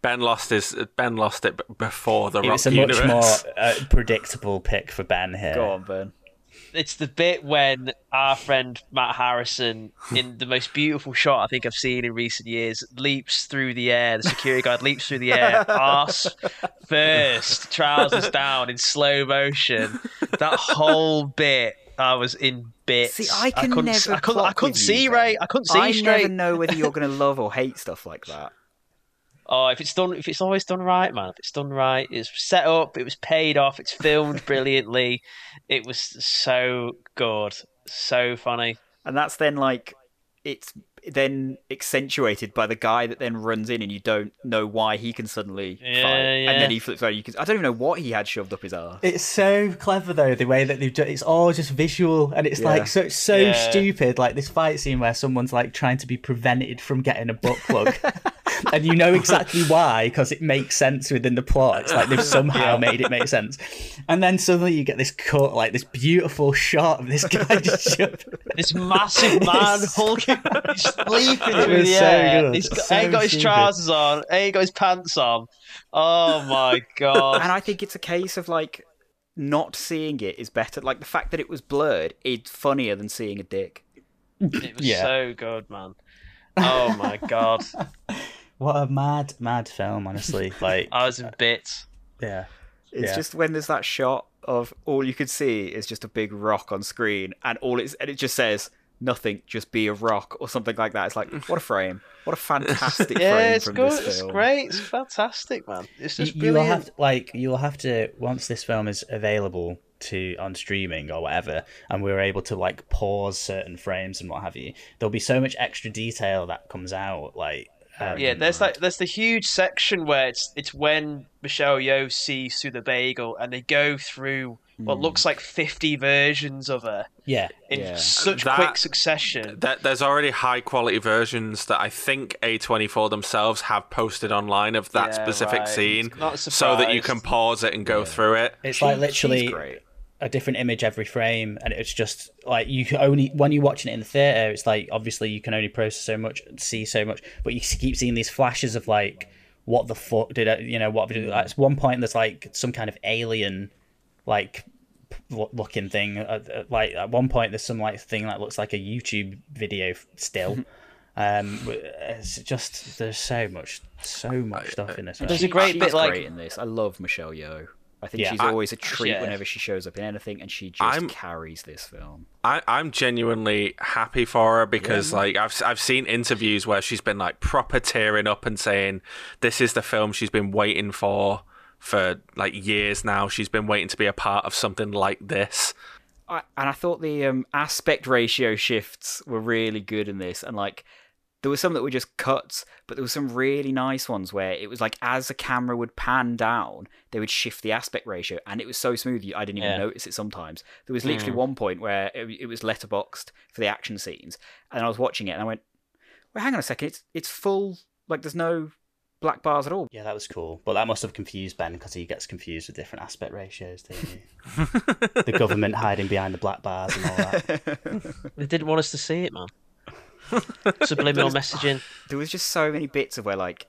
Ben lost his Ben lost it before the It Rock was a universe. much more uh, predictable pick for Ben here. Go on, Ben. It's the bit when our friend Matt Harrison, in the most beautiful shot I think I've seen in recent years, leaps through the air. The security guard leaps through the air, arse first, trousers down in slow motion. That whole bit, I was in bits. See, I can couldn't, never. I couldn't, clock I couldn't see you, right. I couldn't see I straight. never know whether you're going to love or hate stuff like that. Oh, if it's done, if it's always done right, man. If it's done right, it's set up, it was paid off, it's filmed brilliantly. It was so good, so funny. And that's then like it's then accentuated by the guy that then runs in and you don't know why he can suddenly Yeah, fight. yeah. And then he flips over. You can I don't even know what he had shoved up his arse. It's so clever though the way that they've done. It's all just visual, and it's Yeah. like so so Yeah. stupid. Like this fight scene where someone's like trying to be prevented from getting a butt plug, and you know exactly why because it makes sense within the plot. It's like they've somehow made it make sense, and then suddenly you get this cut, like this beautiful shot of this guy just shoved. This massive man hulking, he's leaping through was the so air. good. He's got, So ain't got his stupid. trousers on, ain't got his pants on. Oh my god! And I think it's a case of like not seeing it is better. Like the fact that it was blurred is funnier than seeing a dick. It was Yeah. so good, man. Oh my god! What a mad mad film, honestly. Like I was in bits. yeah. It's Yeah. just when there's that shot of all you could see is just a big rock on screen, and all it's and it just says nothing, just be a rock or something like that. It's like what a frame! What a fantastic Yeah, frame it's from good. this It's film. great. It's fantastic, man. It's You, just you will have to, like you'll have to once this film is available to on streaming or whatever, and we're able to like pause certain frames and what have you. There'll be so much extra detail that comes out. Like um, Yeah, there's like there's the huge section where it's it's when Michelle Yeoh sees through the bagel and they go through what looks like 50 versions of her yeah, in Yeah. such That- quick succession. There- There's already high quality versions that I think A24 themselves have posted online of that Yeah, specific right. scene, Not so that you can pause it and go through it. it's She- like she's literally great. A different image every frame, and it's just like you can only when you're watching it in the theater. It's like obviously you can only process so much, see so much, but you keep seeing these flashes of like what the fuck did I, you know what at one point there's like some kind of alien like looking thing uh, uh, like at one point there's some like thing that looks like a youtube video still um it's just there's so much so much stuff in this There's a great she's bit like great in this. I love Michelle Yeoh. I think Yeah. she's I- always a treat yeah. whenever she shows up in anything, and she just I'm- carries this film. I, I'm genuinely happy for her because like I've I've seen interviews where she's been like proper tearing up and saying this is the film she's been waiting for for like years now. She's been waiting to be a part of something like this. I, and I thought the um, aspect ratio shifts were really good in this, and like there were some that were just cuts, but there were some really nice ones where it was like as the camera would pan down, they would shift the aspect ratio, and it was so smooth you- I didn't even Yeah. notice it. Sometimes there was literally Mm. one point where it, it was letterboxed for the action scenes, and I was watching it, and I went, "Well, hang on a second, it's it's full. Like there's no black bars at all." Yeah, that was cool. But that must have confused Ben because he gets confused with different aspect ratios, doesn't he? the government hiding behind the black bars and all that. they didn't want us to see it, man. Subliminal messaging. there was just so many bits of where like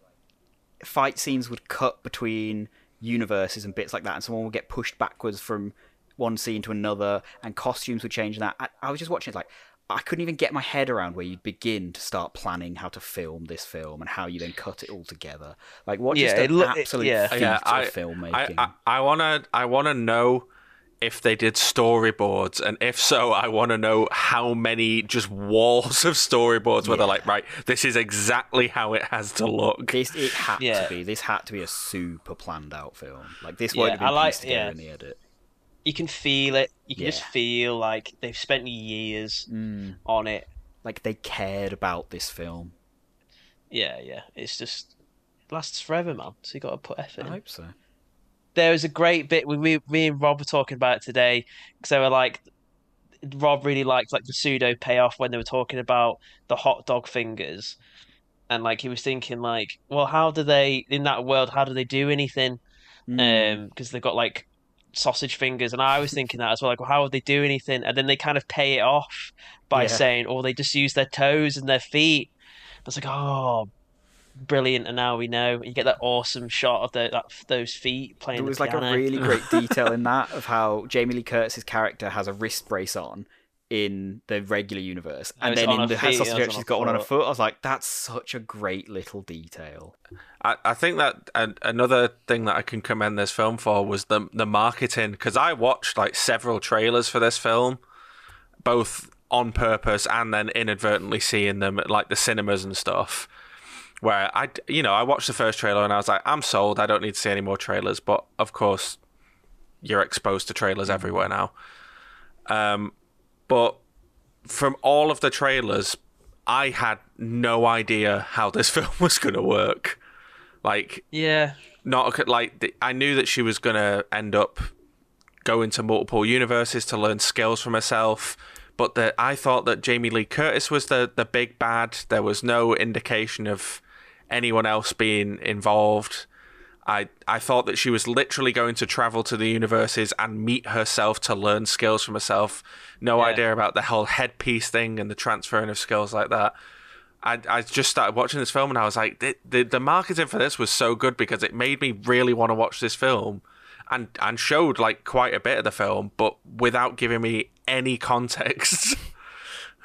fight scenes would cut between universes and bits like that, and someone would get pushed backwards from one scene to another, and costumes would change. And that I, I was just watching it like I couldn't even get my head around where you'd begin to start planning how to film this film and how you then cut it all together. Like what just an it look- it- absolute yeah. feat Yeah, I, of filmmaking. I, I, I wanna I wanna know if they did storyboards, and if so, I want to know how many just walls of storyboards where they're like, right, this is exactly how it has to look. This it had Yeah. to be. This had to be a super planned out film. Like this Yeah, won't have been I like- pieced together yeah. in the edit. You can feel it. You can just feel like they've spent years mm. on it. Like they cared about this film. Yeah, yeah. It's just it lasts forever, man. So you got to put effort in. I in. hope so. There was a great bit we, me and Rob were talking about it today because they were like, Rob really liked like the pseudo payoff when they were talking about the hot dog fingers, and like he was thinking like, well, how do they in that world? How do they do anything? Mm. Um, because they've got like sausage fingers, and I was thinking that as well. Like, well, how would they do anything? And then they kind of pay it off by Yeah. saying, oh, they just use their toes and their feet. I was like, oh. Brilliant, and now we know. You get that awesome shot of the, that, those feet playing. There the was like a really great detail in that of how Jamie Lee Curtis's character has a wrist brace on in the regular universe, Oh, and then in the feet, Sausage it was Church on she's her got one on her foot. foot. I was like, that's such a great little detail. I, I think that an, another thing that I can commend this film for was the the marketing because I watched like several trailers for this film, both on purpose and then inadvertently seeing them at like the cinemas and stuff. Where I, you know, I watched the first trailer and I was like, I'm sold. I don't need to see any more trailers. But of course, you're exposed to trailers everywhere now. Um, but from all of the trailers, I had no idea how this film was going to work. Like, Yeah. not like I knew that she was going to end up going to multiple universes to learn skills from herself. But that I thought that Jamie Lee Curtis was the the big bad. There was no indication of anyone else being involved. I I thought that she was literally going to travel to the universes and meet herself to learn skills from herself. No Yeah. idea about the whole headpiece thing and the transferring of skills like that. I, I just started watching this film and I was like, the, the the marketing for this was so good because it made me really want to watch this film, and and showed like quite a bit of the film, but without giving me any context.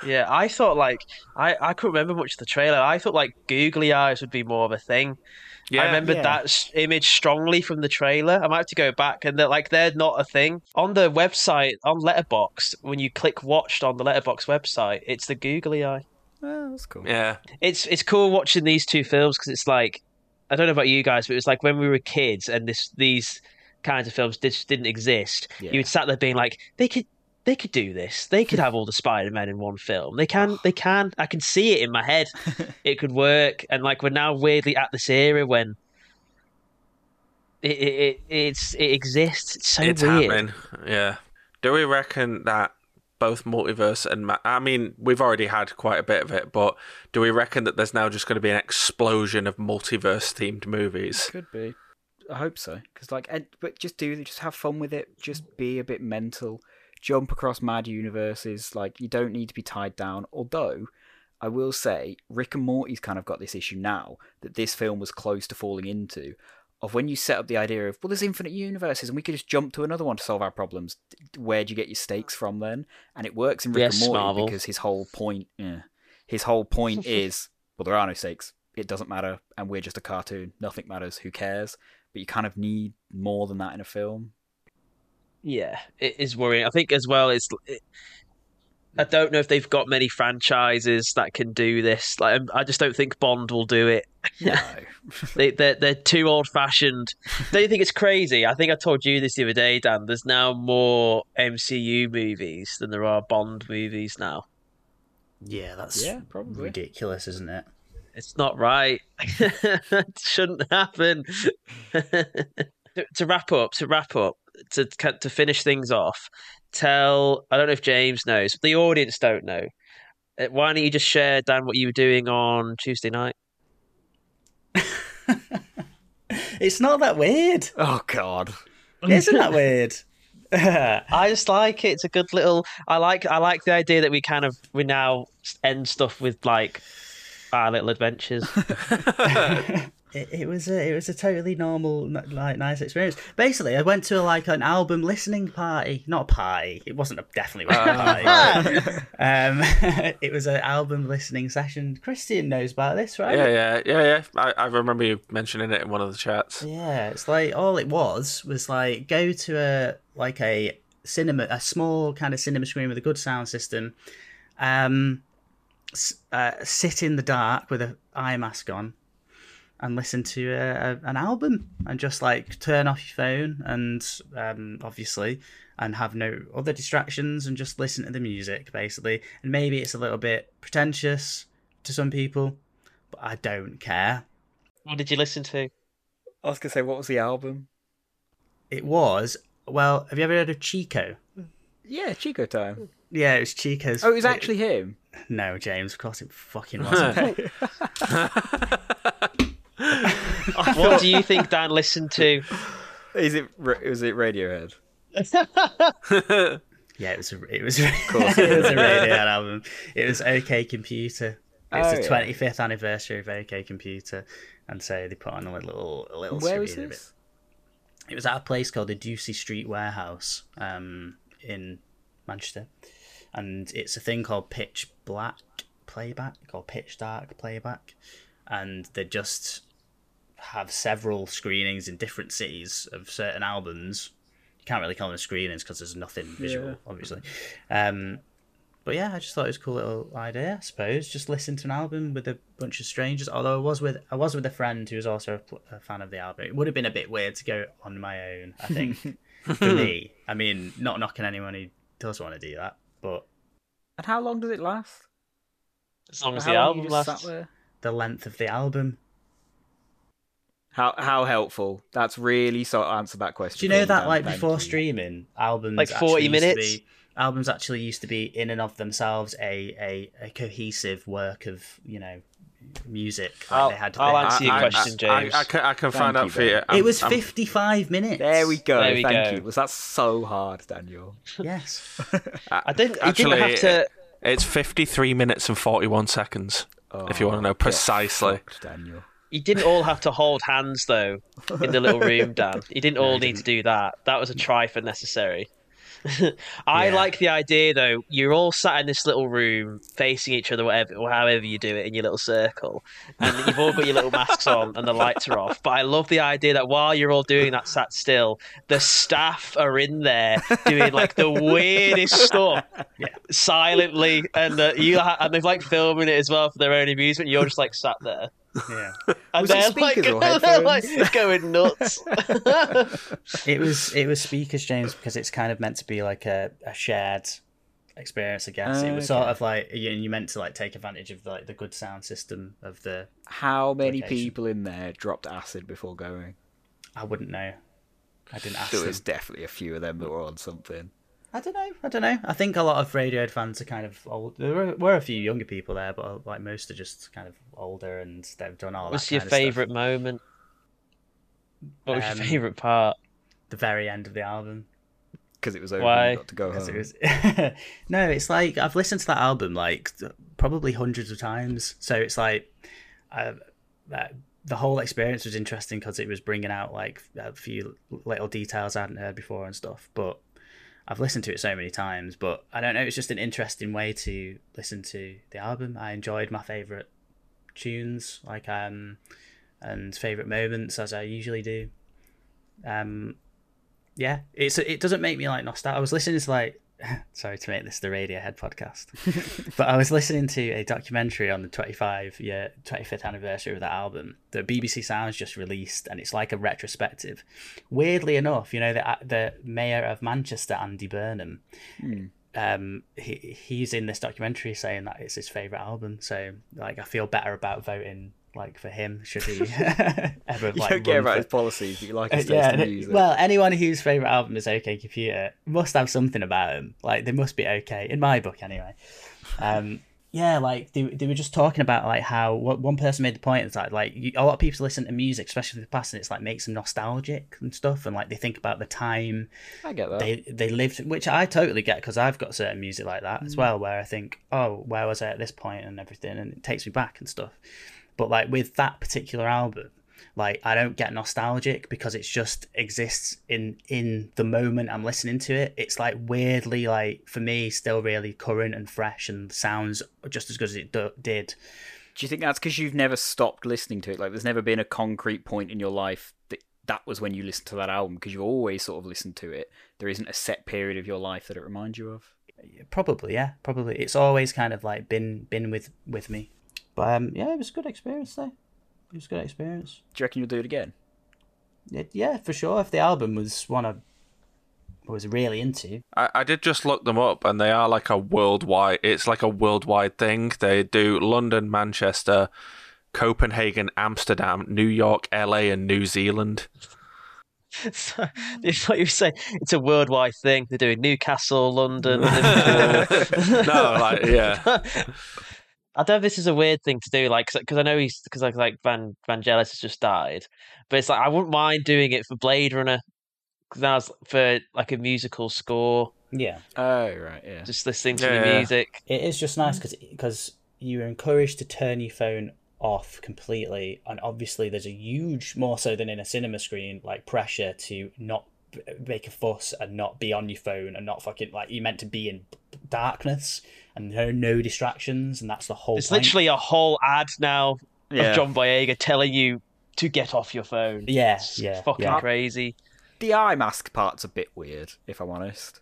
Yeah, I thought like I, I couldn't remember much of the trailer. I thought like googly eyes would be more of a thing. Yeah, I remembered Yeah. that image strongly from the trailer. I might have to go back and they're like they're not a thing on the website on Letterboxd. When you click watched on the Letterboxd website, it's the googly eye. Oh, that's cool. yeah, It's it's cool watching these two films because it's like I don't know about you guys, but it was like when we were kids and this these kinds of films just didn't exist. Yeah. You would sat there being like, they could they could do this. They could have all the Spider Men in one film. They can. They can. I can see it in my head. it could work. And like we're now weirdly at this era when it it, it it's it exists. It's so it's weird. happening. Yeah. Do we reckon that both multiverse and ma- I mean, we've already had quite a bit of it, but do we reckon that there's now just going to be an explosion of multiverse themed movies? Could be. I hope so. Because like, and, but just do just have fun with it. Just be a bit mental. Jump across mad universes. Like you don't need to be tied down. Although, I will say, Rick and Morty's kind of got this issue now that this film was close to falling into. Of when you set up the idea of well, there's infinite universes and we could just jump to another one to solve our problems. Where do you get your stakes from then? And it works in Rick Yes, and Morty Marvel. because his whole point, yeah, his whole point is well, there are no stakes. It doesn't matter, and we're just a cartoon. Nothing matters. Who cares? But you kind of need more than that in a film. Yeah, it is worrying. I think as well. It's. It, I don't know if they've got many franchises that can do this. Like, um, I just don't think Bond will do it. No. They, they're, they're too old fashioned. Don't you think it's crazy? I think I told you this the other day, Dan. There's now more MCU movies than there are Bond movies now. Yeah, that's Yeah, probably. ridiculous, isn't it? It's not right. it shouldn't happen. to, to wrap up, to wrap up, to to finish things off, tell. I don't know if James knows, but the audience don't know. Uh, Why don't you just share, Dan, what you were doing on Tuesday night? It's not that weird. oh God. Isn't that weird? I just like it. It's a good little. I like. I like the idea that we kind of we now end stuff with like our little adventures. it, it was a it was a totally normal like nice experience. Basically, I went to like an album listening party, not a party. It wasn't a definitely wasn't a party. um, it was an album listening session. Christian knows about this, right? Yeah, yeah, yeah, yeah. I, I remember you mentioning it in one of the chats. Yeah, it's like all it was was like go to a like a cinema, a small kind of cinema screen with a good sound system. Um, uh, sit in the dark with a eye mask on, and listen to a, a, an album, and just like turn off your phone and um, obviously, and have no other distractions, and just listen to the music basically. And maybe it's a little bit pretentious to some people, but I don't care. what did you listen to? I was gonna say, what was the album? It was well. Have you ever heard of Chico? Yeah, Chico Time. Yeah, it was Chico's. Oh, it was actually him. no, James. Of course, it fucking wasn't. What do you think Dan listened to? Is it? Was it Radiohead? yeah, it was. A, it was. Of course, it was a Radiohead album. It was OK Computer. It's Oh, the yeah. twenty fifth anniversary of OK Computer, and so they put on a little, a little. Where was this? It. it was at a place called the Ducie Street Warehouse, um, in Manchester, and it's a thing called Pitch Black Playback or Pitch Dark Playback, and they just have several screenings in different cities of certain albums. You can't really call them screenings because there's nothing visual, Yeah. obviously. Um, but yeah, I just thought it was a cool little idea. I suppose just listen to an album with a bunch of strangers. Although I was with I was with a friend who was also a, pl- a fan of the album. It would have been a bit weird to go on my own. I think for me. I mean, not knocking anyone who does want to do that, but And how long does it last? As long as the album you lasts. the length of the album. How how helpful? That's really so answer that question. Do you know that Dan. like before you. streaming, albums Like 40 actually used to minutes? be- albums actually used to be in and of themselves a, a, a cohesive work of you know music. Like I'll- they had I'll answer your I- question, I, I, James. I can, I can Thank find you, out for you. I'm- it was I'm- 55 minutes. There we go. There we Thank go. you. Was that so hard, Daniel? Yes. I didn't. Actually, didn't have to. It's 53 minutes and 41 seconds. if you oh, want to know Oh, precisely. fucked, Daniel. You didn't all have to hold hands though in the little room, Dan. You didn't all need to do that. That was a try for necessary. I Yeah. like the idea though. You're all sat in this little room, facing each other, whatever, or however you do it in your little circle, and you've all got your little masks on and the lights are off. But I love the idea that while you're all doing that, sat still, the staff are in there doing like the weirdest stuff, silently, and uh, you ha- and they're like filming it as well for their own amusement. You're just like sat there. Yeah. And Was it they're speakers like, they're like going nuts. It was it was speakers, James, because it's kind of meant to be like a, a shared experience. I guess it was sort of like you you meant to like take advantage of like the good sound system of the. How many Location. people in there dropped acid before going? I wouldn't know. I didn't ask There them. was definitely a few of them that were on something. I don't know. I don't know. I think a lot of Radiohead fans are kind of old. There were, were a few younger people there, but uh, like most are just kind of older and they've done all What's that. your kind of stuff. favourite moment? What was Um, your favourite part? The very end of the album. Because it was over Why? and got to go home. it was... no, it's like I've listened to that album like probably hundreds of times. So it's like uh, that the whole experience was interesting because it was bringing out like a few little details I hadn't heard before and stuff. But I've listened to it so many times. But I don't know. It's just an interesting way to listen to the album. I enjoyed my favorite tunes, like um, and favorite moments as I usually do. Um, yeah, it's it doesn't make me like nostalgic. I was listening to like sorry to make this the Radiohead podcast, but I was listening to a documentary on the 25 year 25th anniversary of that album that BBC Sounds just released, and it's like a retrospective. Weirdly enough, you know the the mayor of Manchester, Andy Burnham, um, he he's in this documentary saying that it's his favorite album. So like, I feel better about voting like for him should he ever You like don't care about for- his policies, but you like uh, his yeah, and it- music. well, anyone whose favorite album is OK Computer must have something about them. Like they must be okay in my book, anyway. Um, yeah, like they, they were just talking about like how what one person made the point is like like you, a lot of people listen to music, especially the past, and it's like makes them nostalgic and stuff, and like they think about the time I get that. they they lived, which I totally get because I've got certain music like that Mm. as well, where I think, oh, where was I at this point and everything, and it takes me back and stuff. But like with that particular album, like I don't get nostalgic because it just exists in in the moment I'm listening to it. It's like weirdly like for me still really current and fresh and sounds just as good as it do- did. Do you think that's because you've never stopped listening to it? Like, there's never been a concrete point in your life that that was when you listened to that album because you've always sort of listened to it. There isn't a set period of your life that it reminds you of. Probably, yeah, probably. It's always kind of like been been with with me. But um, yeah, it was a good experience though. It was a good experience. Do you reckon you'll do it again? It, yeah, for sure. If the album was one I was really into, I, I did just look them up, and they are like a worldwide. It's like a worldwide thing. They do London, Manchester, Copenhagen, Amsterdam, New York, LA, and New Zealand. So, it's what you say. It's a worldwide thing. They're doing Newcastle, London, No, like yeah. I don't know if this is a weird thing to do, like, because I know he's because like like Van Vangelis has just died, but it's like I wouldn't mind doing it for Blade Runner, because that was for like a musical score, yeah, Oh, right, yeah. just listening to Yeah, the yeah. music. it is just nice because because you're encouraged to turn your phone off completely, and obviously there's a huge more so than in a cinema screen like pressure to not make a fuss and not be on your phone and not fucking like you're meant to be in darkness and there are no distractions, and that's the whole. It's point. literally a whole ad now Yeah. of John Boyega telling you to get off your phone. Yeah, It's yeah, fucking yeah. crazy. The eye mask part's a bit weird, if I'm honest.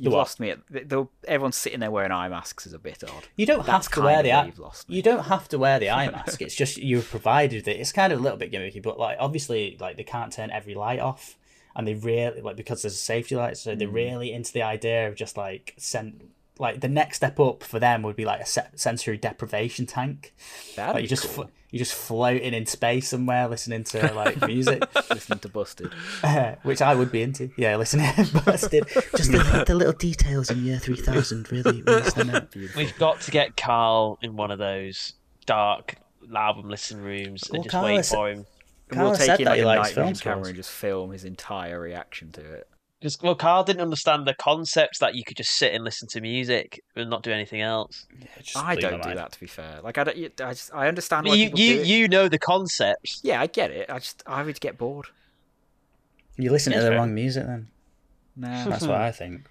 You've lost me. At, the, the, everyone's sitting there wearing eye masks is a bit odd. You don't That's have to wear the eye. you've lost me. You don't have to wear the eye mask. It's just you're provided it. It's kind of a little bit gimmicky, but like obviously, like they can't turn every light off, and they really like because there's a safety light, so Hmm. they're really into the idea of just like sent. Like the next step up for them would be like a sensory deprivation tank. That'd Like be you just cool. fl- you're just floating in space somewhere, listening to like music, listening to Busted. which I would be into. Yeah, listening to busted. Just the, the little details in year three thousand really, really. We've got to get Carl in one of those dark album listening rooms and Well, just Carl wait is- for him. And we'll Carl said take in that like he a likes night vision film camera and just film his entire reaction to it. Just well, Carl didn't understand the concepts that you could just sit and listen to music and not do anything else. It just I don't do that to be fair. Like I don't. I just I understand why You you do it. you know the concepts. Yeah, I get it. I just I would get bored. You listen Yeah, to the fair. wrong music then. Nah. That's what I think.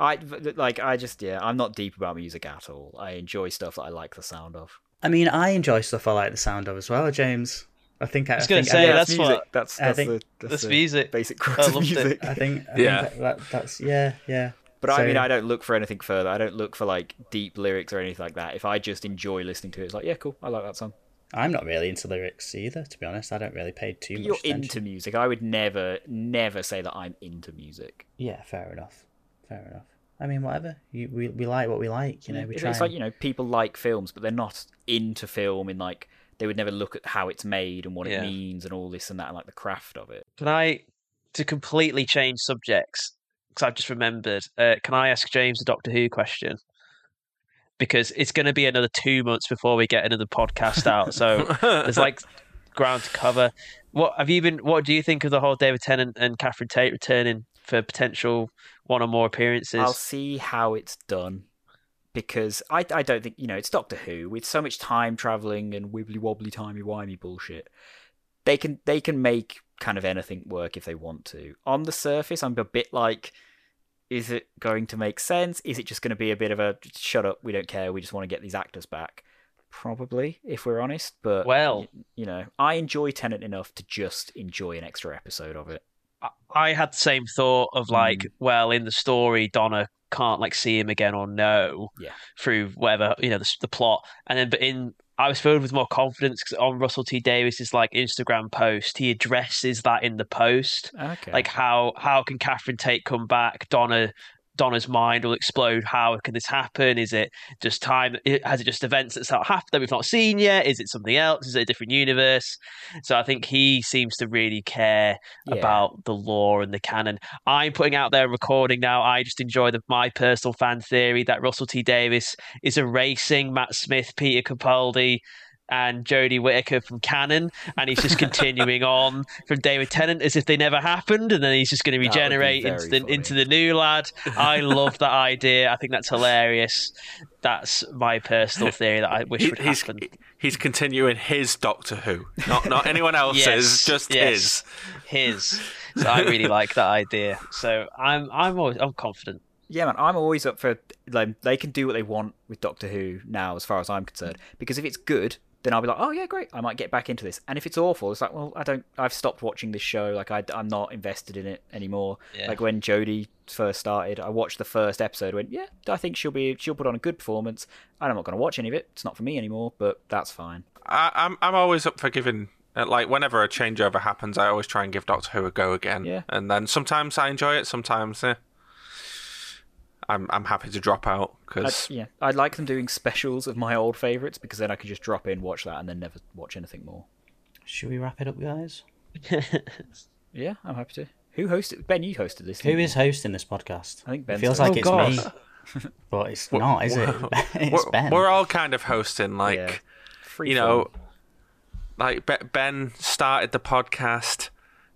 I like I just yeah. I'm not deep about music at all. I enjoy stuff that I like the sound of. I mean, I enjoy stuff I like the sound of as well, James. I think I, was gonna say, I, that's music. what- that's I that's think the that's, That's the music. basic I crux of loved it. music. I think I Yeah. think that, that, that's yeah, yeah. But I mean, I don't look for anything further. I don't look for like deep lyrics or anything like that. If I just enjoy listening to it, it's like, yeah, cool, I like that song. I'm not really into lyrics either, to be honest. I don't really pay too much You're attention. into music. I would never, never say that I'm into music. Yeah, fair enough. Fair enough. I mean, whatever. You, we we like what we like, you know. We it's, try. it's and- like you know, people like films, but they're not into film in like they would never look at how it's made and what Yeah. it means and all this and that and like the craft of it. Can I, to completely change subjects, because I've just remembered, uh, can I ask James a Doctor Who question? Because it's going to be another two months before we get another podcast out, so there's like ground to cover. What have you been? What do you think of the whole David Tennant and Catherine Tate returning for potential one or more appearances? I'll see how it's done because I, I don't think you know it's Doctor Who with so much time traveling and wibbly wobbly timey wimey bullshit. They can they can make kind of anything work if they want to. On the surface, I'm a bit like, is it going to make sense? Is it just going to be a bit of a shut up? We don't care. We just want to get these actors back. Probably, if we're honest. But Well- y- you know, I enjoy Tennant enough to just enjoy an extra episode of it. I- I had the same thought of like, Mm. well, in the story, Donna can't like see him again or know Yeah. through whatever you know the, the plot, and then but in I was filled with more confidence because on Russell T Davies's like Instagram post, he addresses that in the post, Okay. like how how can Catherine Tate come back? Donna Donna's mind will explode. How can this happen? Is it just time? Has it just events that start happening that we've not seen yet? Is it something else? Is it a different universe? So I think he seems to really care Yeah. about the lore and the canon. I'm putting out there recording now. I just enjoy the, my personal fan theory that Russell T Davies is erasing Matt Smith, Peter Capaldi, and Jodie Whittaker from canon, and he's just continuing on from David Tennant as if they never happened, and then he's just going to That be regenerate into the funny. into the new lad. I love that idea. I think that's hilarious. That's my personal theory that I wish He- would he's happen. he's continuing his Doctor Who, not not anyone else's, Yes, just yes. his. So I really like that idea. So I'm I'm always I'm confident. Yeah, man, I'm always up for like they can do what they want with Doctor Who now, as far as I'm concerned. Because if it's good, then I'll be like, oh yeah, great, I might get back into this. And if it's awful, it's like, well, I don't, I've stopped watching this show. Like I, am not invested in it anymore. Yeah. Like when Jodie first started, I watched the first episode. Went, yeah, I think she'll be, she'll put on a good performance. And I'm not going to watch any of it. It's not for me anymore. But that's fine. I, I'm I'm always up for giving. uh, Like whenever a changeover happens, I always try and give Doctor Who a go again. Yeah. And then sometimes I enjoy it, sometimes eh, I'm I'm happy to drop out because yeah, I like them doing specials of my old favourites because then I can just drop in, watch that, and then never watch anything more. Should we wrap it up, guys? Yeah, I'm happy to. Who hosted? Ben, you hosted this. Who is didn't hosting this podcast? I think it Ben's feels hosting. like Oh, it's God. me, but it's not, is it? it's we're, Ben. we're all kind of hosting. Like Yeah. Free you form. know, like Ben started the podcast.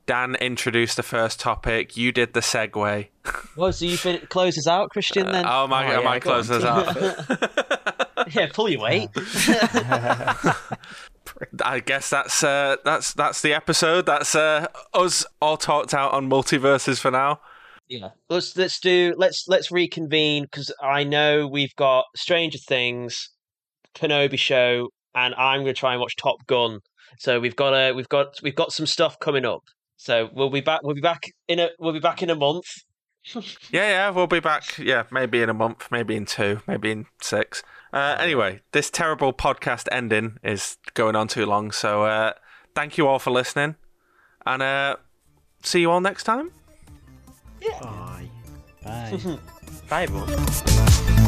Dan introduced the first topic. You did the segue. Well, so you fin- close us out, Christian? Then Oh my! Oh, am yeah, I go on. closing this out? yeah, pull your weight. I guess that's uh, that's that's the episode. That's uh, us all talked out on multiverses for now. Yeah, let's let's do let's let's reconvene because I know we've got Stranger Things, Kenobi show, and I'm going to try and watch Top Gun. So we've got a we've got we've got some stuff coming up. So we'll be back. We'll be back in a we'll be back in a month. Yeah, yeah, we'll be back. Yeah, maybe in a month, maybe in two, maybe in six. Uh, anyway, this terrible podcast ending is going on too long. So uh, thank you all for listening, and uh, see you all next time. Bye. Bye. Bye, everyone.